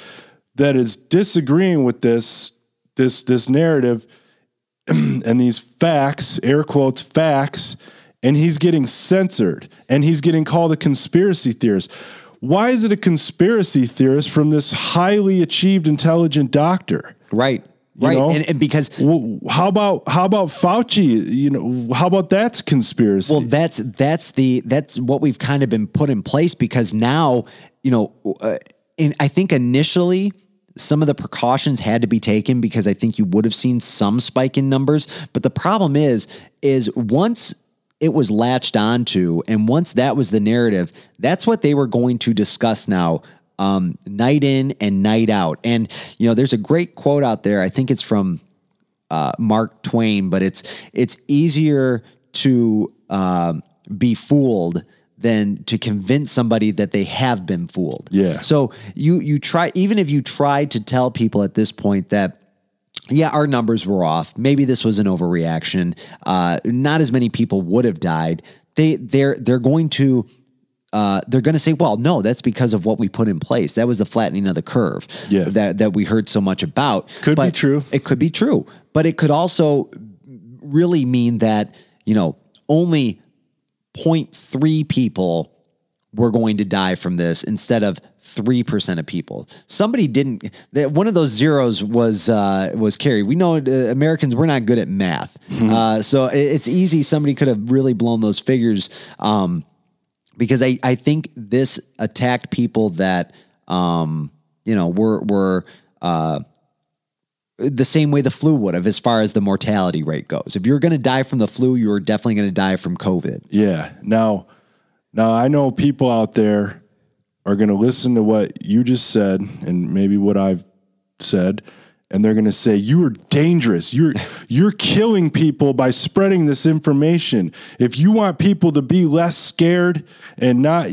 that is disagreeing with this this this narrative (clears throat) and these facts, air quotes, facts, and he's getting censored and he's getting called a conspiracy theorist. Why is it a conspiracy theorist from this highly achieved, intelligent doctor? right. You Right. And, and because Well, how about how about Fauci? You know, how about that's conspiracy? Well, that's that's the that's what we've kind of been put in place because now you know, uh, and I think initially some of the precautions had to be taken because I think you would have seen some spike in numbers. But the problem is, is once it was latched onto, and once that was the narrative, that's what they were going to discuss now. Um, night in and night out. And, you know, there's a great quote out there. I think it's from uh, Mark Twain, but it's it's easier to um, be fooled than to convince somebody that they have been fooled. Yeah. So you you try even if you try to tell people at this point that yeah, our numbers were off. Maybe this was an overreaction. Uh, not as many people would have died. They they're they're going to uh, they're going to say, well, no, that's because of what we put in place. That was the flattening of the curve Yeah. that, that we heard so much about. Could be true. It could be true, but it could also really mean that, you know, only 0.3 people were going to die from this instead of 3% of people. Somebody didn't that one of those zeros was uh was carried. We know uh, Americans we're not good at math. Uh so it, it's easy somebody could have really blown those figures um because I I think this attacked people that um you know were were uh the same way the flu would have as far as the mortality rate goes. If you're going to die from the flu, you're definitely going to die from COVID. Yeah. Now, now I know people out there are going to listen to what you just said and maybe what I've said and they're going to say you are dangerous. You're you're killing people by spreading this information. If you want people to be less scared and not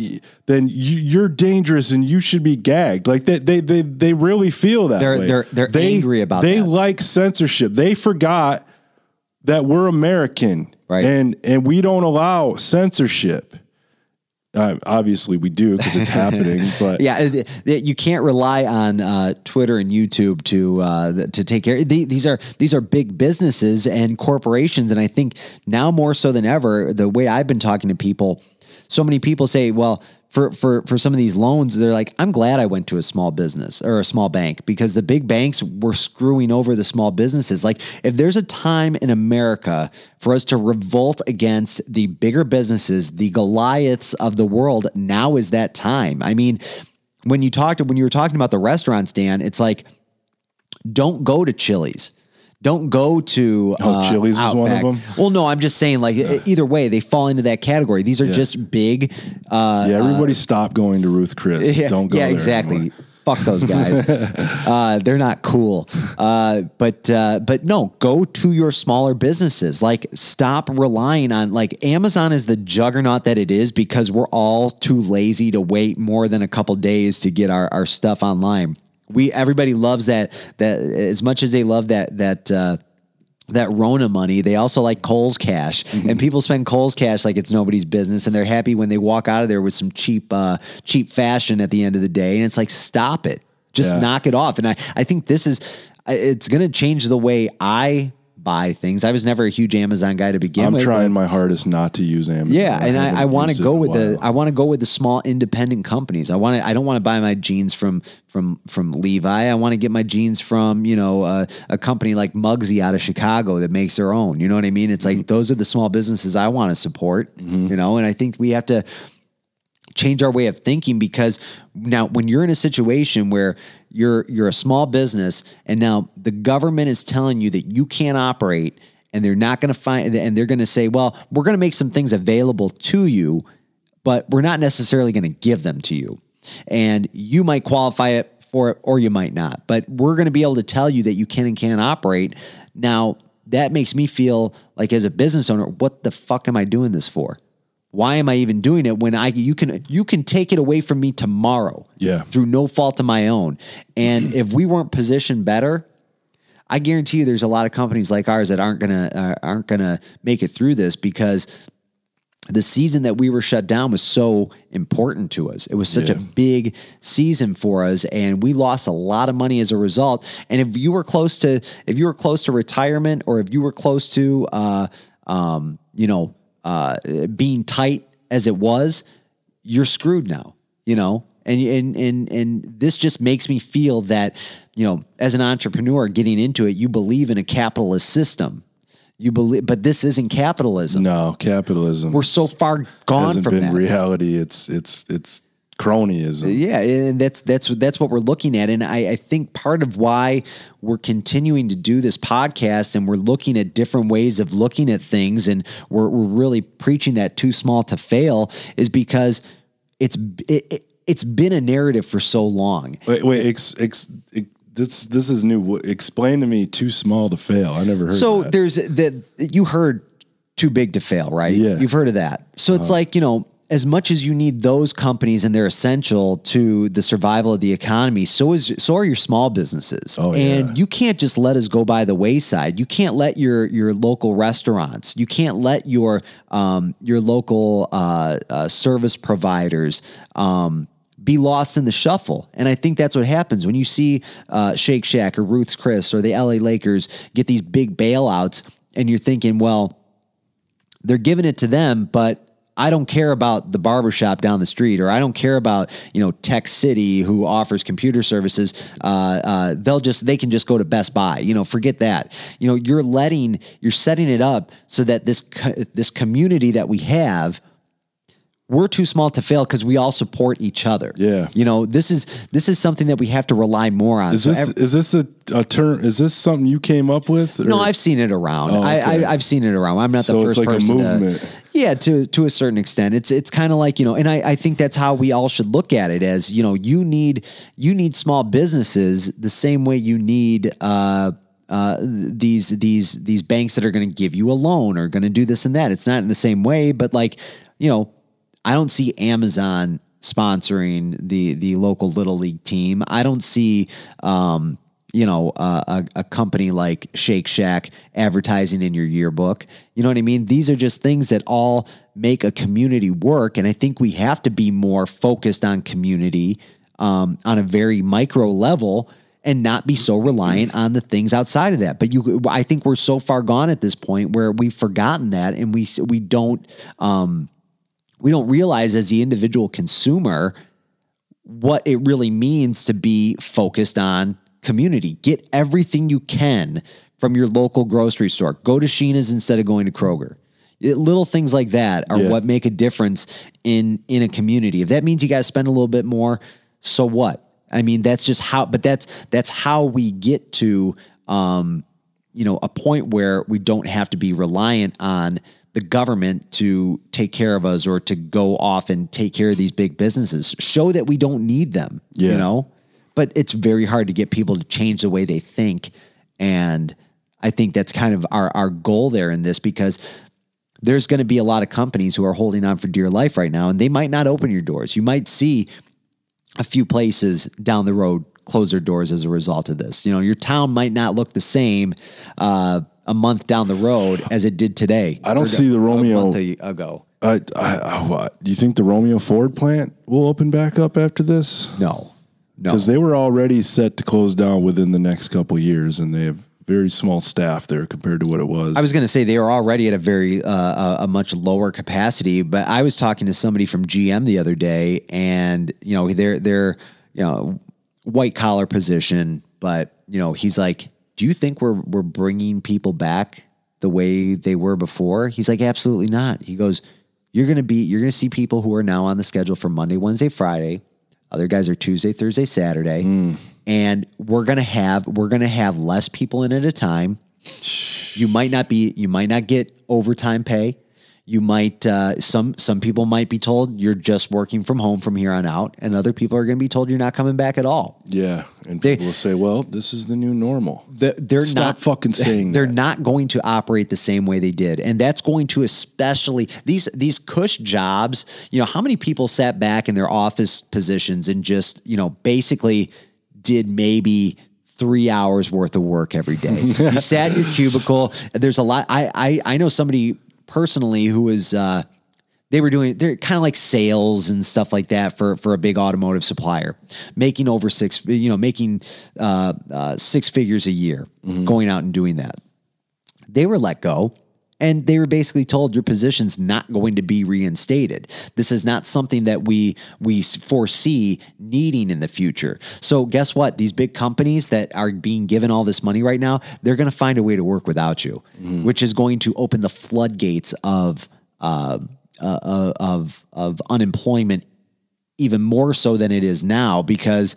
then you, you're dangerous and you should be gagged. Like they they they, they really feel that They're- way. they're- they're they, angry about They that. like censorship. They forgot that we're American, Right. And and we don't allow censorship. Uh, obviously, we do because it's (laughs) happening. But Yeah, uh, you can't rely on uh, Twitter and YouTube to uh, to take care. the- These are these are big businesses and corporations, and I think now more so than ever, the way I've been talking to people, so many people say, "Well, for for for some of these loans, they're like, I'm glad I went to a small business or a small bank because the big banks were screwing over the small businesses. Like, if there's a time in America for us to revolt against the bigger businesses, the Goliaths of the world, now is that time. I mean, when you talked when you were talking about the restaurants, Dan, it's like don't go to Chili's. Don't go to Oh, uh, Chili's is one of them? Well, no, I'm just saying, like either way, they fall into that category. These are just big. Uh, yeah, everybody stop going to Ruth Chris. (laughs) yeah, Don't go there. yeah, exactly. anymore. Fuck those guys. (laughs) uh, they're not cool. Uh, but uh, but no, go to your smaller businesses. Like stop relying on like Amazon is the juggernaut that it is because we're all too lazy to wait more than a couple days to get our, our stuff online. We everybody loves that that as much as they love that that uh, that Rona money. They also like Kohl's cash, and people spend Kohl's cash like it's nobody's business, and they're happy when they walk out of there with some cheap, uh, cheap fashion at the end of the day. And it's like, stop it, just Yeah. knock it off. And I, I think this is, it's going to change the way I buy things. I was never a huge Amazon guy to begin with. I'm trying my hardest not to use Amazon. Yeah, and I, I want to go with the. I want to go with the small independent companies. I want to I don't want to buy my jeans from from from Levi. I want to get my jeans from you know uh, a company like Mugsy out of Chicago that makes their own. You know what I mean? It's Mm-hmm. like those are the small businesses I want to support. You know, and I think we have to change our way of thinking because now when you're in a situation where you're you're a small business and now the government is telling you that you can't operate and they're not going to find and they're going to say well we're going to make some things available to you but we're not necessarily going to give them to you. And you might qualify it for it or you might not but we're going to be able to tell you that you can and can't operate. Now that makes me feel like as a business owner what the fuck am i doing this for why am I even doing it when I you can you can take it away from me tomorrow? Yeah. Through no fault of my own. And (clears throat) if we weren't positioned better, I guarantee you there's a lot of companies like ours that aren't gonna uh, aren't gonna make it through this because the season that we were shut down was so important to us. It was such a big season for us and we lost a lot of money as a result. And if you were close to if you were close to retirement or if you were close to uh um you know uh being tight as it was, you're screwed now, you know? And and and and this just makes me feel that, you know, as an entrepreneur getting into it, you believe in a capitalist system. You believe but this isn't capitalism. no capitalism. We're so far gone hasn't from been that. reality. It's it's it's cronyism. Yeah, and that's that's that's what we're looking at, and I, I think part of why we're continuing to do this podcast and we're looking at different ways of looking at things, and we're we're really preaching that too small to fail is because it's it, it, it's been a narrative for so long. Wait, wait. Ex, ex, ex, this this is new. Explain to me. Too small to fail. I never heard. So that. there's that you heard too big to fail, right? Yeah. Uh-huh. You've heard of that. So it's like, you know, as much as you need those companies and they're essential to the survival of the economy, so is so are your small businesses. Oh, and yeah. you can't just let us go by the wayside. You can't let your your local restaurants, you can't let your um, your local uh, uh, service providers um, be lost in the shuffle. And I think that's what happens when you see uh, Shake Shack or Ruth's Chris or the LA Lakers get these big bailouts, and you're thinking, well, they're giving it to them, but I don't care about the barbershop down the street, or I don't care about you know Tech City who offers computer services. Uh, uh, they'll just they can just go to Best Buy. You know, forget that. You know, you're letting you're setting it up so that this co- this community that we have we're too small to fail because we all support each other. Yeah. You know, this is this is something that we have to rely more on. is So this is this a, a term? Is this something you came up with? no, I've seen it around. Oh, I, okay. I I've seen it around. I'm not So the it's first like a person. to- movement. yeah, to to a certain extent, it's it's kind of like you know, and I, I think that's how we all should look at it. As you know, you need you need small businesses the same way you need. Uh, uh, these these these banks that are going to give you a loan or going to do this and that. It's not in the same way, but like you know, I don't see Amazon sponsoring the the local little league team. I don't see um, you know uh, a, a company like Shake Shack advertising in your yearbook. You know what I mean? These are just things that all make a community work, and I think we have to be more focused on community um, on a very micro level and not be so reliant on the things outside of that. But you, I think we're so far gone at this point where we've forgotten that, and we we don't um, we don't realize as the individual consumer what it really means to be focused on community. Get everything you can from your local grocery store. Go to Sheena's instead of going to Kroger. It- little things like that are Yeah. what make a difference in in a community. If that means you guys spend a little bit more, so what? I mean, that's just how. But that's that's how we get to um, you know a point where we don't have to be reliant on the government to take care of us or to go off and take care of these big businesses. Show that we don't need them. You know, but it's very hard to get people to change the way they think, and I think that's kind of our our goal there in this because there's going to be a lot of companies who are holding on for dear life right now, and they might not open your doors. You might see a few places down the road close their doors as a result of this. You know, your town might not look the same uh, a month down the road as it did today. I don't see the a Romeo- month a- ago. I, I, I, what, do you think the Romeo Ford plant will open back up after this? No, no. Because they were already set to close down within the next couple years, and they have very small staff there compared to what it was. I was going to say they were already at a very uh, a, a much lower capacity, but I was talking to somebody from GM the other day, and you know they're they're you know white collar position, but you know he's like, do you think we're we're bringing people back the way they were before? He's like, absolutely not. He goes, you're going to be you're going to see people who are now on the schedule for Monday, Wednesday, Friday. Other guys are Tuesday, Thursday, Saturday. Hmm. And we're gonna have we're gonna have less people in at a time. You might not be you might not get overtime pay. You might uh, some some people might be told you're just working from home from here on out, and other people are going to be told you're not coming back at all. yeah, and They- people will say, "Well, this is the new normal." The- they're Stop not fucking saying they're that. not going to operate the same way they did and that's going to especially these these cush jobs you know how many people sat back in their office positions and just you know basically did maybe three hours worth of work every day (laughs) you sat in your cubicle there's a lot i i, I know somebody personally who was uh they were doing they're kind of like sales and stuff like that for for a big automotive supplier making over six you know making uh, uh, six figures a year going out and doing that. They were let go and they were basically told your position's not going to be reinstated. This is not something that we we foresee needing in the future. So guess what? These big companies that are being given all this money right now they're going to find a way to work without you which is going to open the floodgates of uh, uh, uh, of of unemployment even more so than it is now because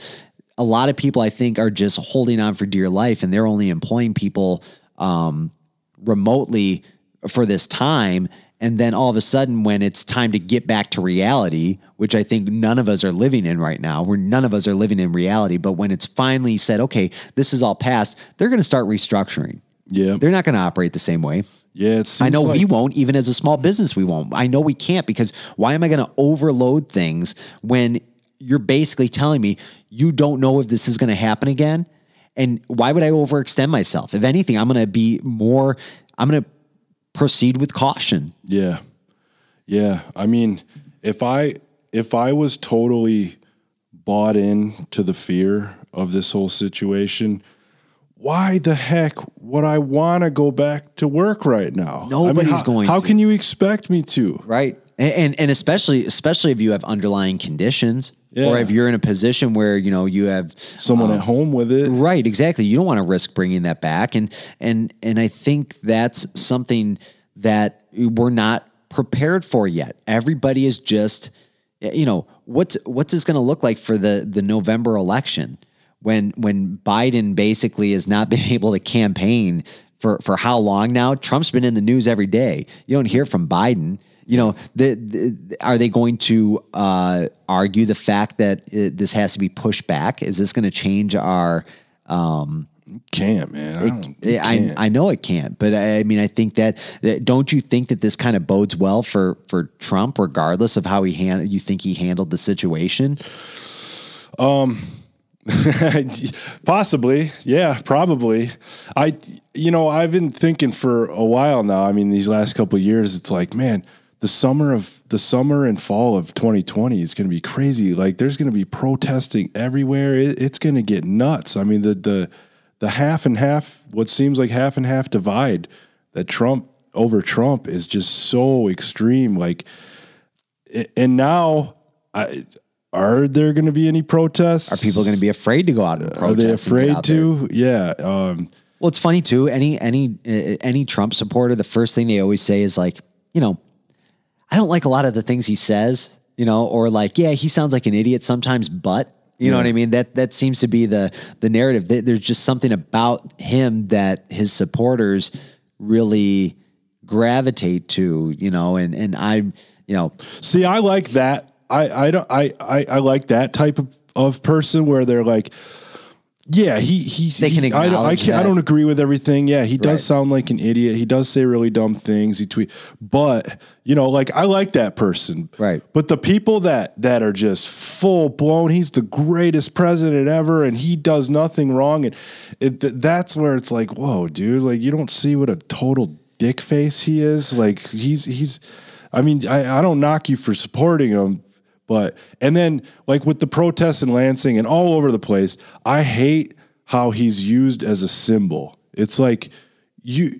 a lot of people I think are just holding on for dear life and they're only employing people um, remotely for this time. And then all of a sudden, when it's time to get back to reality, which I think none of us are living in right now, where none of us are living in reality, but when it's finally said, okay, this is all past, they're going to start restructuring. Yeah, They're not going to operate the same way. yeah. I know like, we won't, even as a small business, we won't. I know we can't because why am I going to overload things when you're basically telling me you don't know if this is going to happen again? And why would I overextend myself? If anything, I'm going to be more, I'm going to proceed with caution. Yeah. Yeah. I mean, if I if I was totally bought in to the fear of this whole situation, why the heck would I want to go back to work right now? I mean, Nobody's how, going How to. can you expect me to? Right. And, and and especially especially if you have underlying conditions or if you're in a position where you know you have Someone at um, home with it. Right, exactly. You don't want to risk bringing that back, and and and I think that's something that we're not prepared for yet. Everybody is just, you know, what's what's this going to look like for the the November election when when Biden basically has not been (laughs) able to campaign for for how long now? Trump's been in the news every day. You don't hear from Biden. You know, the, the, are they going to uh, argue the fact that uh this has to be pushed back? Is this going to change our? Um, Can't, man. I, don't, you I, can't. I know it can't, but I, I mean, I think that, that don't you think that this kind of bodes well for for Trump, regardless of how he handled? You think he handled the situation? Um, (laughs) Possibly, yeah, probably. I, you know, I've been thinking for a while now. I mean, these last couple of years, it's like, man, the summer of the summer and fall of 2020 is going to be crazy. Like, there's going to be protesting everywhere. It, it's going to get nuts. I mean, the the the half and half, what seems like half and half divide that Trump over Trump is just so extreme. Like, and now I are there going to be any protests? Are people going to be afraid to go out and protest? Are they afraid out there? to? Yeah. Um, Well, it's funny too. Any any uh, any Trump supporter, the first thing they always say is like, you know, I don't like a lot of the things he says, you know, or like, yeah, he sounds like an idiot sometimes, but you know what I mean. That that seems to be the the narrative. There's just something about him that his supporters really gravitate to, you know, and and I'm, you know, see, I like that. I, I don't I, I, I like that type of, of person where they're like, yeah, he he. They can he- I don't, I, acknowledge can't, I that. don't agree with everything. Yeah, he does Right. sound like an idiot. He does say really dumb things. He tweet, but you know, like I like that person. Right. But the people that that are just full blown, he's the greatest president ever, and he does nothing wrong, and it, th- that's where it's like, whoa, dude, like you don't see what a total dick face he is. Like he's he's. I mean, I, I don't knock you for supporting him, but and then like with the protests in Lansing and all over the place, I hate how he's used as a symbol. It's like you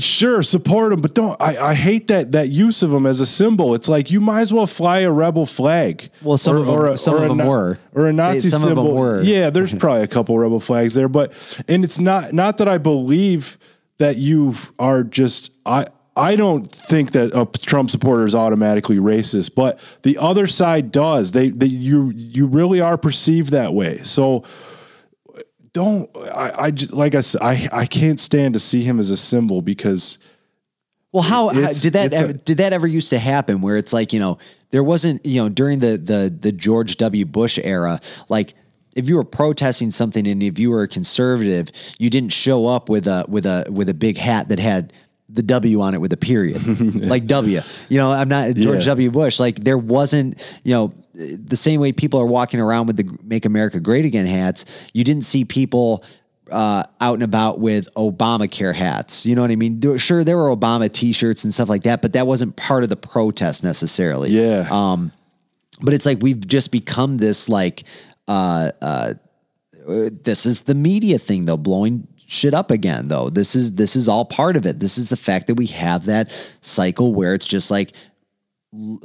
sure support him, but don't I, I hate that that use of him as a symbol. It's like you might as well fly a rebel flag. Well, some of them- some of a them Na- were. or a Nazi some of them symbol. were. Yeah, (laughs) there's probably a couple rebel flags there, but and it's not not that I believe that you are just I I don't think that a Trump supporter is automatically racist, but the other side does. They they you you really are perceived that way. So don't I, I like I said I I can't stand to see him as a symbol because Well, how, how did that it's a- ever, did that ever used to happen? Where it's like you know there wasn't you know during the the the George W. Bush era, like if you were protesting something and if you were a conservative, you didn't show up with a with a with a big hat that had the W on it with a period, (laughs) like W. You know, I'm not George Yeah. W. Bush. Like there wasn't you know the same way people are walking around with the "Make America Great Again" hats. You didn't see people uh, out and about with Obamacare hats. You know what I mean? Sure, there were Obama T-shirts and stuff like that, but that wasn't part of the protest necessarily. Yeah. Um, but it's like we've just become this like uh, uh, this is the media thing though, blowing shit up again though. This is this is all part of it. This is the fact that we have that cycle where it's just like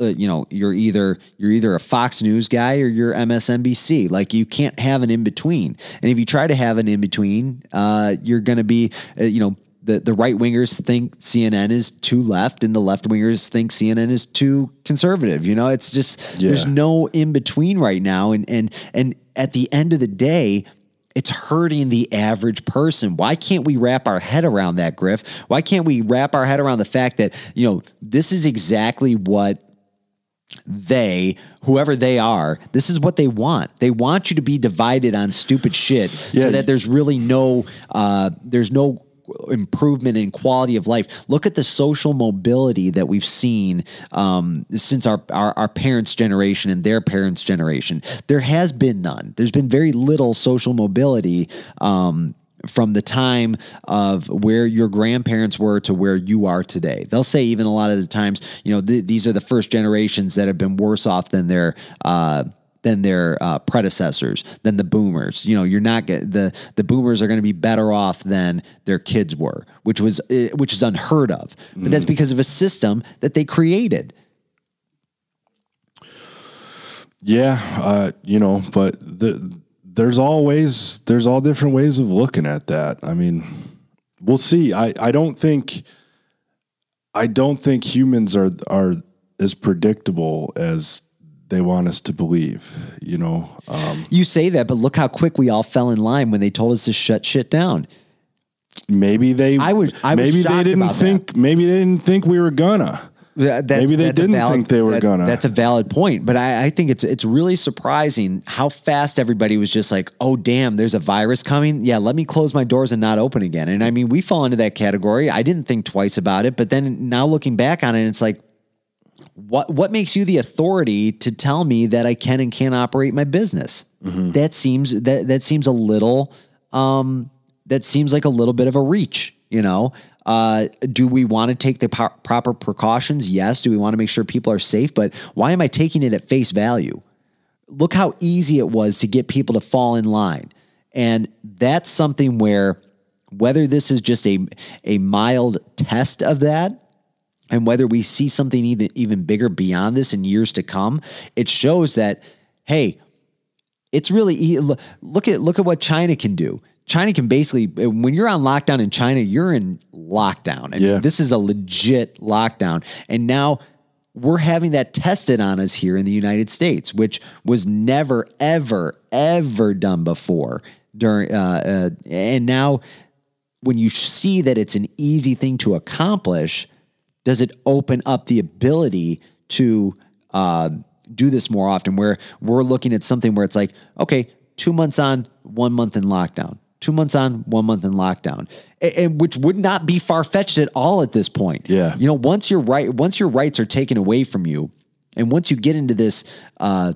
uh, you know you're either you're either a Fox News guy or you're MSNBC. Like you can't have an in between. And if you try to have an in between, uh, you're going to be uh, you know. The, the right wingers think CNN is too left, and the left wingers think CNN is too conservative. You know, it's just there's no in between right now, and and and at the end of the day, it's hurting the average person. Why can't we wrap our head around that, Griff? Why can't we wrap our head around the fact that, you know, this is exactly what they, whoever they are, this is what they want. They want you to be divided on stupid shit Yeah. so that there's really no, uh, there's no improvement in quality of life. Look at the social mobility that we've seen um, since our, our our parents' generation and their parents' generation. There has been none. There's been very little social mobility. Um, from the time of where your grandparents were to where you are today. They'll say even a lot of the times, you know, th- these are the first generations that have been worse off than their uh, than their uh, predecessors, than the boomers. You know, you're not get, the the boomers are going to be better off than their kids were, which was uh, which is unheard of. But that's because of a system that they created. Yeah, uh, you know, but the, there's always there's all different ways of looking at that. I mean, we'll see. I, I don't think I don't think humans are are as predictable as they want us to believe. You know, um, You say that, but look how quick we all fell in line when they told us to shut shit down. maybe they I was- I maybe they didn't think maybe they didn't think we were gonna. That- that's- Maybe they didn't valid- think they were that- gonna. That's a valid point, but I, I think it's it's really surprising how fast everybody was just like, "Oh, damn, there's a virus coming. Yeah, let me close my doors and not open again." And I mean, we fall into that category. I didn't think twice about it, but then now looking back on it, it's like, what what makes you the authority to tell me that I can and can't operate my business? That seems that that seems a little um, that seems like a little bit of a reach. You know, uh, do we want to take the po- proper precautions? Yes. Do we want to make sure people are safe? But why am I taking it at face value? Look how easy it was to get people to fall in line, and that's something where whether this is just a a mild test of that and whether we see something even even bigger beyond this in years to come, it shows that hey, it's really look look at look at what China can do. China can basically when you're on lockdown in China, you're in lockdown. I Yeah. mean, this is a legit lockdown, and now we're having that tested on us here in the United States, which was never, ever, ever done before. During uh, uh, and now, when you see that it's an easy thing to accomplish, does it open up the ability to uh, do this more often? Where we're looking at something where it's like, okay, two months on, one month in lockdown, two months on, one month in lockdown, and, and which would not be far fetched at all at this point. Yeah. you know, once your right, once your rights are taken away from you, and once you get into this. Uh,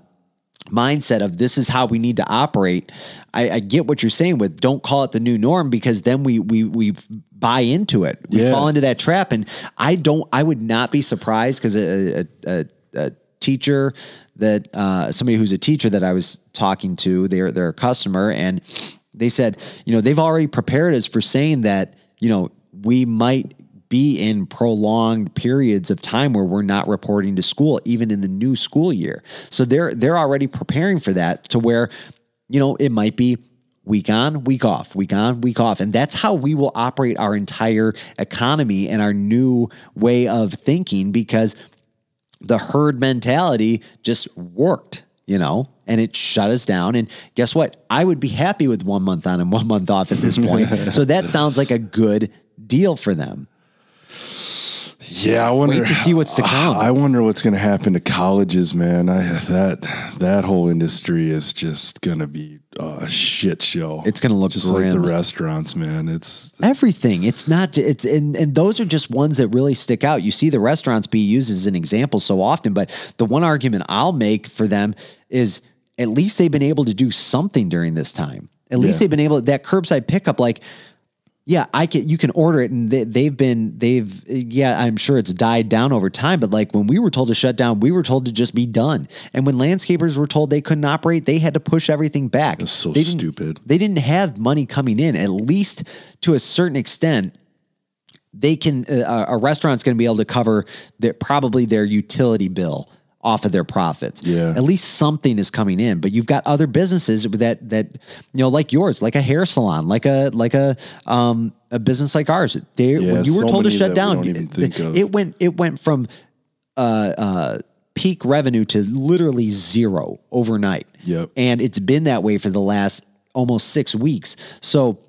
mindset of this is how we need to operate. I, I get what you're saying with don't call it the new norm because then we we we buy into it. We Yeah. fall into that trap, and I don't. I would not be surprised because a, a, a, a teacher that uh, somebody who's a teacher that I was talking to, they're they're a customer, and they said, you know, they've already prepared us for saying that, you know, we might be in prolonged periods of time where we're not reporting to school, even in the new school year. So they're they're already preparing for that to where, you know, it might be week on, week off, week on, week off. And that's how we will operate our entire economy and our new way of thinking because the herd mentality just worked, you know, and it shut us down. And guess what? I would be happy with one month on and one month off at this point. (laughs) so that sounds like a good deal for them. Yeah, I wonder Wait to see what's to (sighs) come. I wonder what's going to happen to colleges, man. I that that whole industry is just going to be a shit show. It's gonna look just like the restaurants, man. It's Everything. It's not. It's and and those are just ones that really stick out. You see the restaurants be used as an example so often, but the one argument I'll make for them is at least they've been able to do something during this time. At least Yeah. they've been able that curbside pickup. Like, yeah, I can. You can order it, and they, they've been they've yeah. I'm sure it's died down over time, but like when we were told to shut down, we were told to just be done. And when landscapers were told they couldn't operate, they had to push everything back. That's so They stupid. they didn't have money coming in at least to a certain extent they can uh, a restaurant's going to be able to cover their probably their utility bill off of their profits Yeah. at least something is coming in but you've got other businesses that that you know like yours like a hair salon like a like a um a business like ours they Yeah, when you were so told to shut down it, it went it went from uh uh peak revenue to literally zero overnight Yep. and it's been that way for the last almost six weeks. So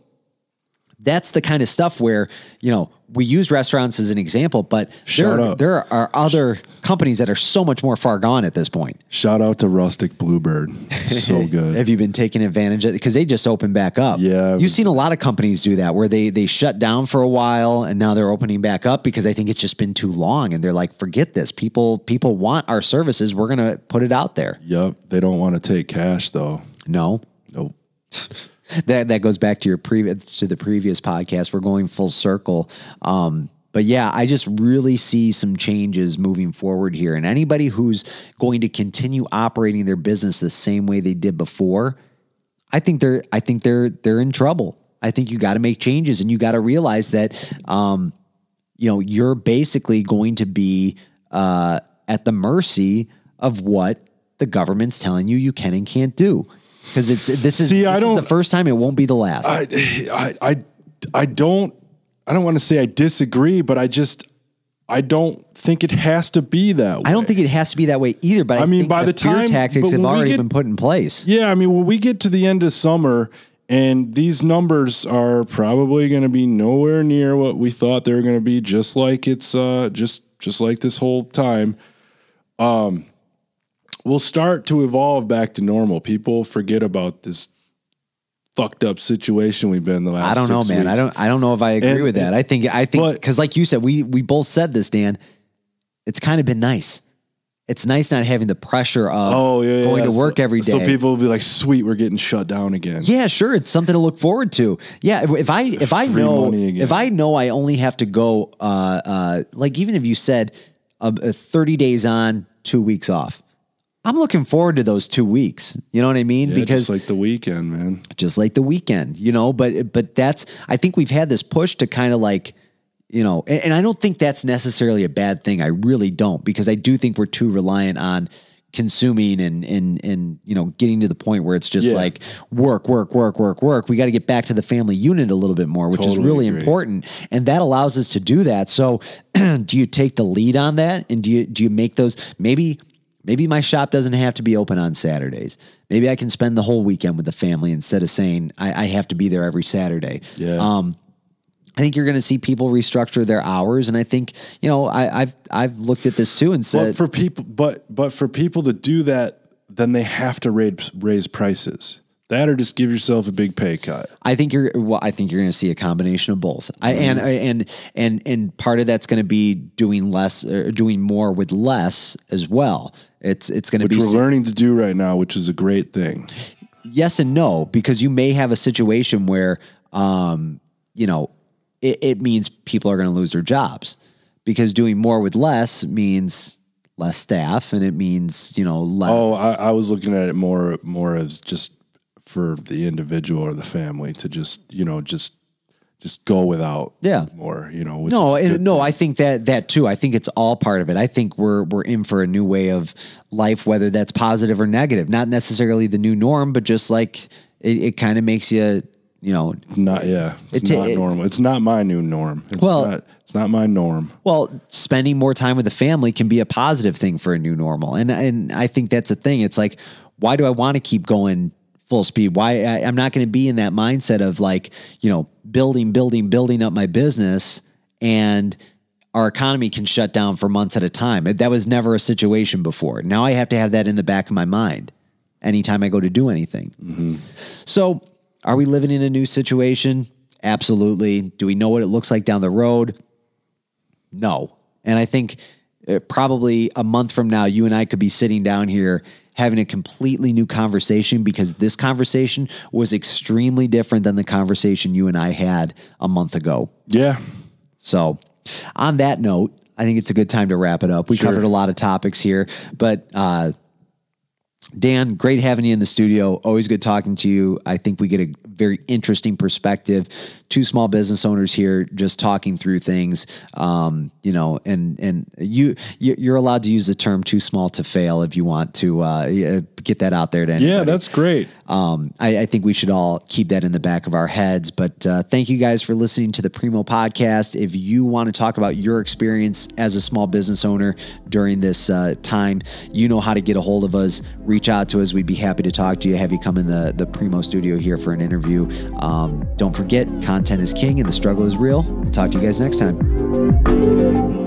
that's the kind of stuff where, you know, we use restaurants as an example, but there, there are other companies that are so much more far gone at this point. shout out to Rustic Bluebird. So (laughs) good. Have you been taking advantage of it? Because they just opened back up. Yeah, You've was- seen a lot of companies do that where they they shut down for a while and now they're opening back up because I think it's just been too long and they're like, forget this. People people want our services. We're gonna put it out there. yep. They don't want to take cash though. No. Nope. (laughs) that that goes back to your previous to the previous podcast. We're going full circle. Um, but yeah, I just really see some changes moving forward here. And anybody who's going to continue operating their business the same way they did before, I think they're I think they're they're in trouble. I think you got to make changes and you got to realize that um, you know you're basically going to be uh, at the mercy of what the government's telling you you can and can't do. Because it's this is, See, this I don't- the first time it won't be the last. I, I, I, I don't, I don't want to say I disagree, but I just, I don't think it has to be that way. I don't think it has to be that way either. But I, I mean, by the fear time- tactics have already get- been put in place. Yeah, I mean, when we get to the end of summer and these numbers are probably going to be nowhere near what we thought they were going to be, just like it's uh, just just like this whole time. Um, we'll start to evolve back to normal. People forget about this fucked up situation we've been the last. I don't know, man. I don't. I don't know if I agree And- with that. I think. I think because, like you said, we we both said this, Dan. It's kind of been nice. it's nice not having the pressure of Oh yeah, going yeah. to work so, every day. So people will be like, "Sweet, we're getting shut down again." Yeah, sure. It's something to look forward to. Yeah, if, if I if I Free know if I know I only have to go uh uh like even if you said uh, uh, thirty days on, two weeks off, I'm looking forward to those two weeks. You know what I mean? Yeah, because just like the weekend, man. just like the weekend, you know. But but that's I think we've had this push to kind of like, you know, and, and I don't think that's necessarily a bad thing. I really don't because I do think we're too reliant on consuming and and and you know getting to the point where it's just Yeah. like work work work work work we got to get back to the family unit a little bit more which is really agree. important and that allows us to do that so (clears throat) do you take the lead on that and do you do you make those maybe maybe my shop doesn't have to be open on Saturdays. Maybe I can spend the whole weekend with the family instead of saying I, I have to be there every Saturday. Yeah. Um, I think you're going to see people restructure their hours, and I think you know I, I've I've looked at this too and But said, for people, but but for people to do that, then they have to raise raise prices. That or just give yourself a big pay cut. I think you're well. I think you're going to see a combination of both. I, and Mm-hmm. and and and part of that's going to be doing less, or doing more with less as well. It's it's going to be Which we're learning to do right now, which is a great thing. yes and no because you may have a situation where um, you know it, it means people are going to lose their jobs because doing more with less means less staff and it means you know less Oh, I, I was looking at it more more as just for the individual or the family to just you know just just go without Yeah. more you know which no and no thing. i think that that too. I think it's all part of it. I think we're we're in for a new way of life whether that's positive or negative. Not necessarily the new norm but just like it, it kind of makes you you know not yeah it's It- not it- normal. It's not my new norm. It's Well- not it's not my norm. Well, spending more time with the family can be a positive thing for a new normal, and and I think that's a thing. It's like, why do I want to keep going full speed? Why I, I'm not going to be in that mindset of like, you know, building, building, building up my business, and our economy can shut down for months at a time. That was never a situation before. Now I have to have that in the back of my mind anytime I go to do anything. Mm-hmm. So, are we living in a new situation? Absolutely. Do we know what it looks like down the road? No. And I think probably a month from now, you and I could be sitting down here having a completely new conversation because this conversation was extremely different than the conversation you and I had a month ago. yeah So, on that note, I think it's a good time to wrap it up. We Sure. covered a lot of topics here, but uh, Dan, great having you in the studio. Always good talking to you. I think we get a very interesting perspective. Two small business owners here, just talking through things. Um, you know, and and you you- you're allowed to use the term "too small to fail" if you want to uh, get that out there to anybody. yeah that's great Um, I, I think we should all keep that in the back of our heads. But uh, thank you guys for listening to the Preemo podcast. If you want to talk about your experience as a small business owner during this uh, time, you know how to get a hold of us. Reach out to us. We'd be happy to talk to you. Have you come in the the Preemo studio here for an interview. Um, don't forget, content is king and the struggle is real. We'll talk to you guys next time.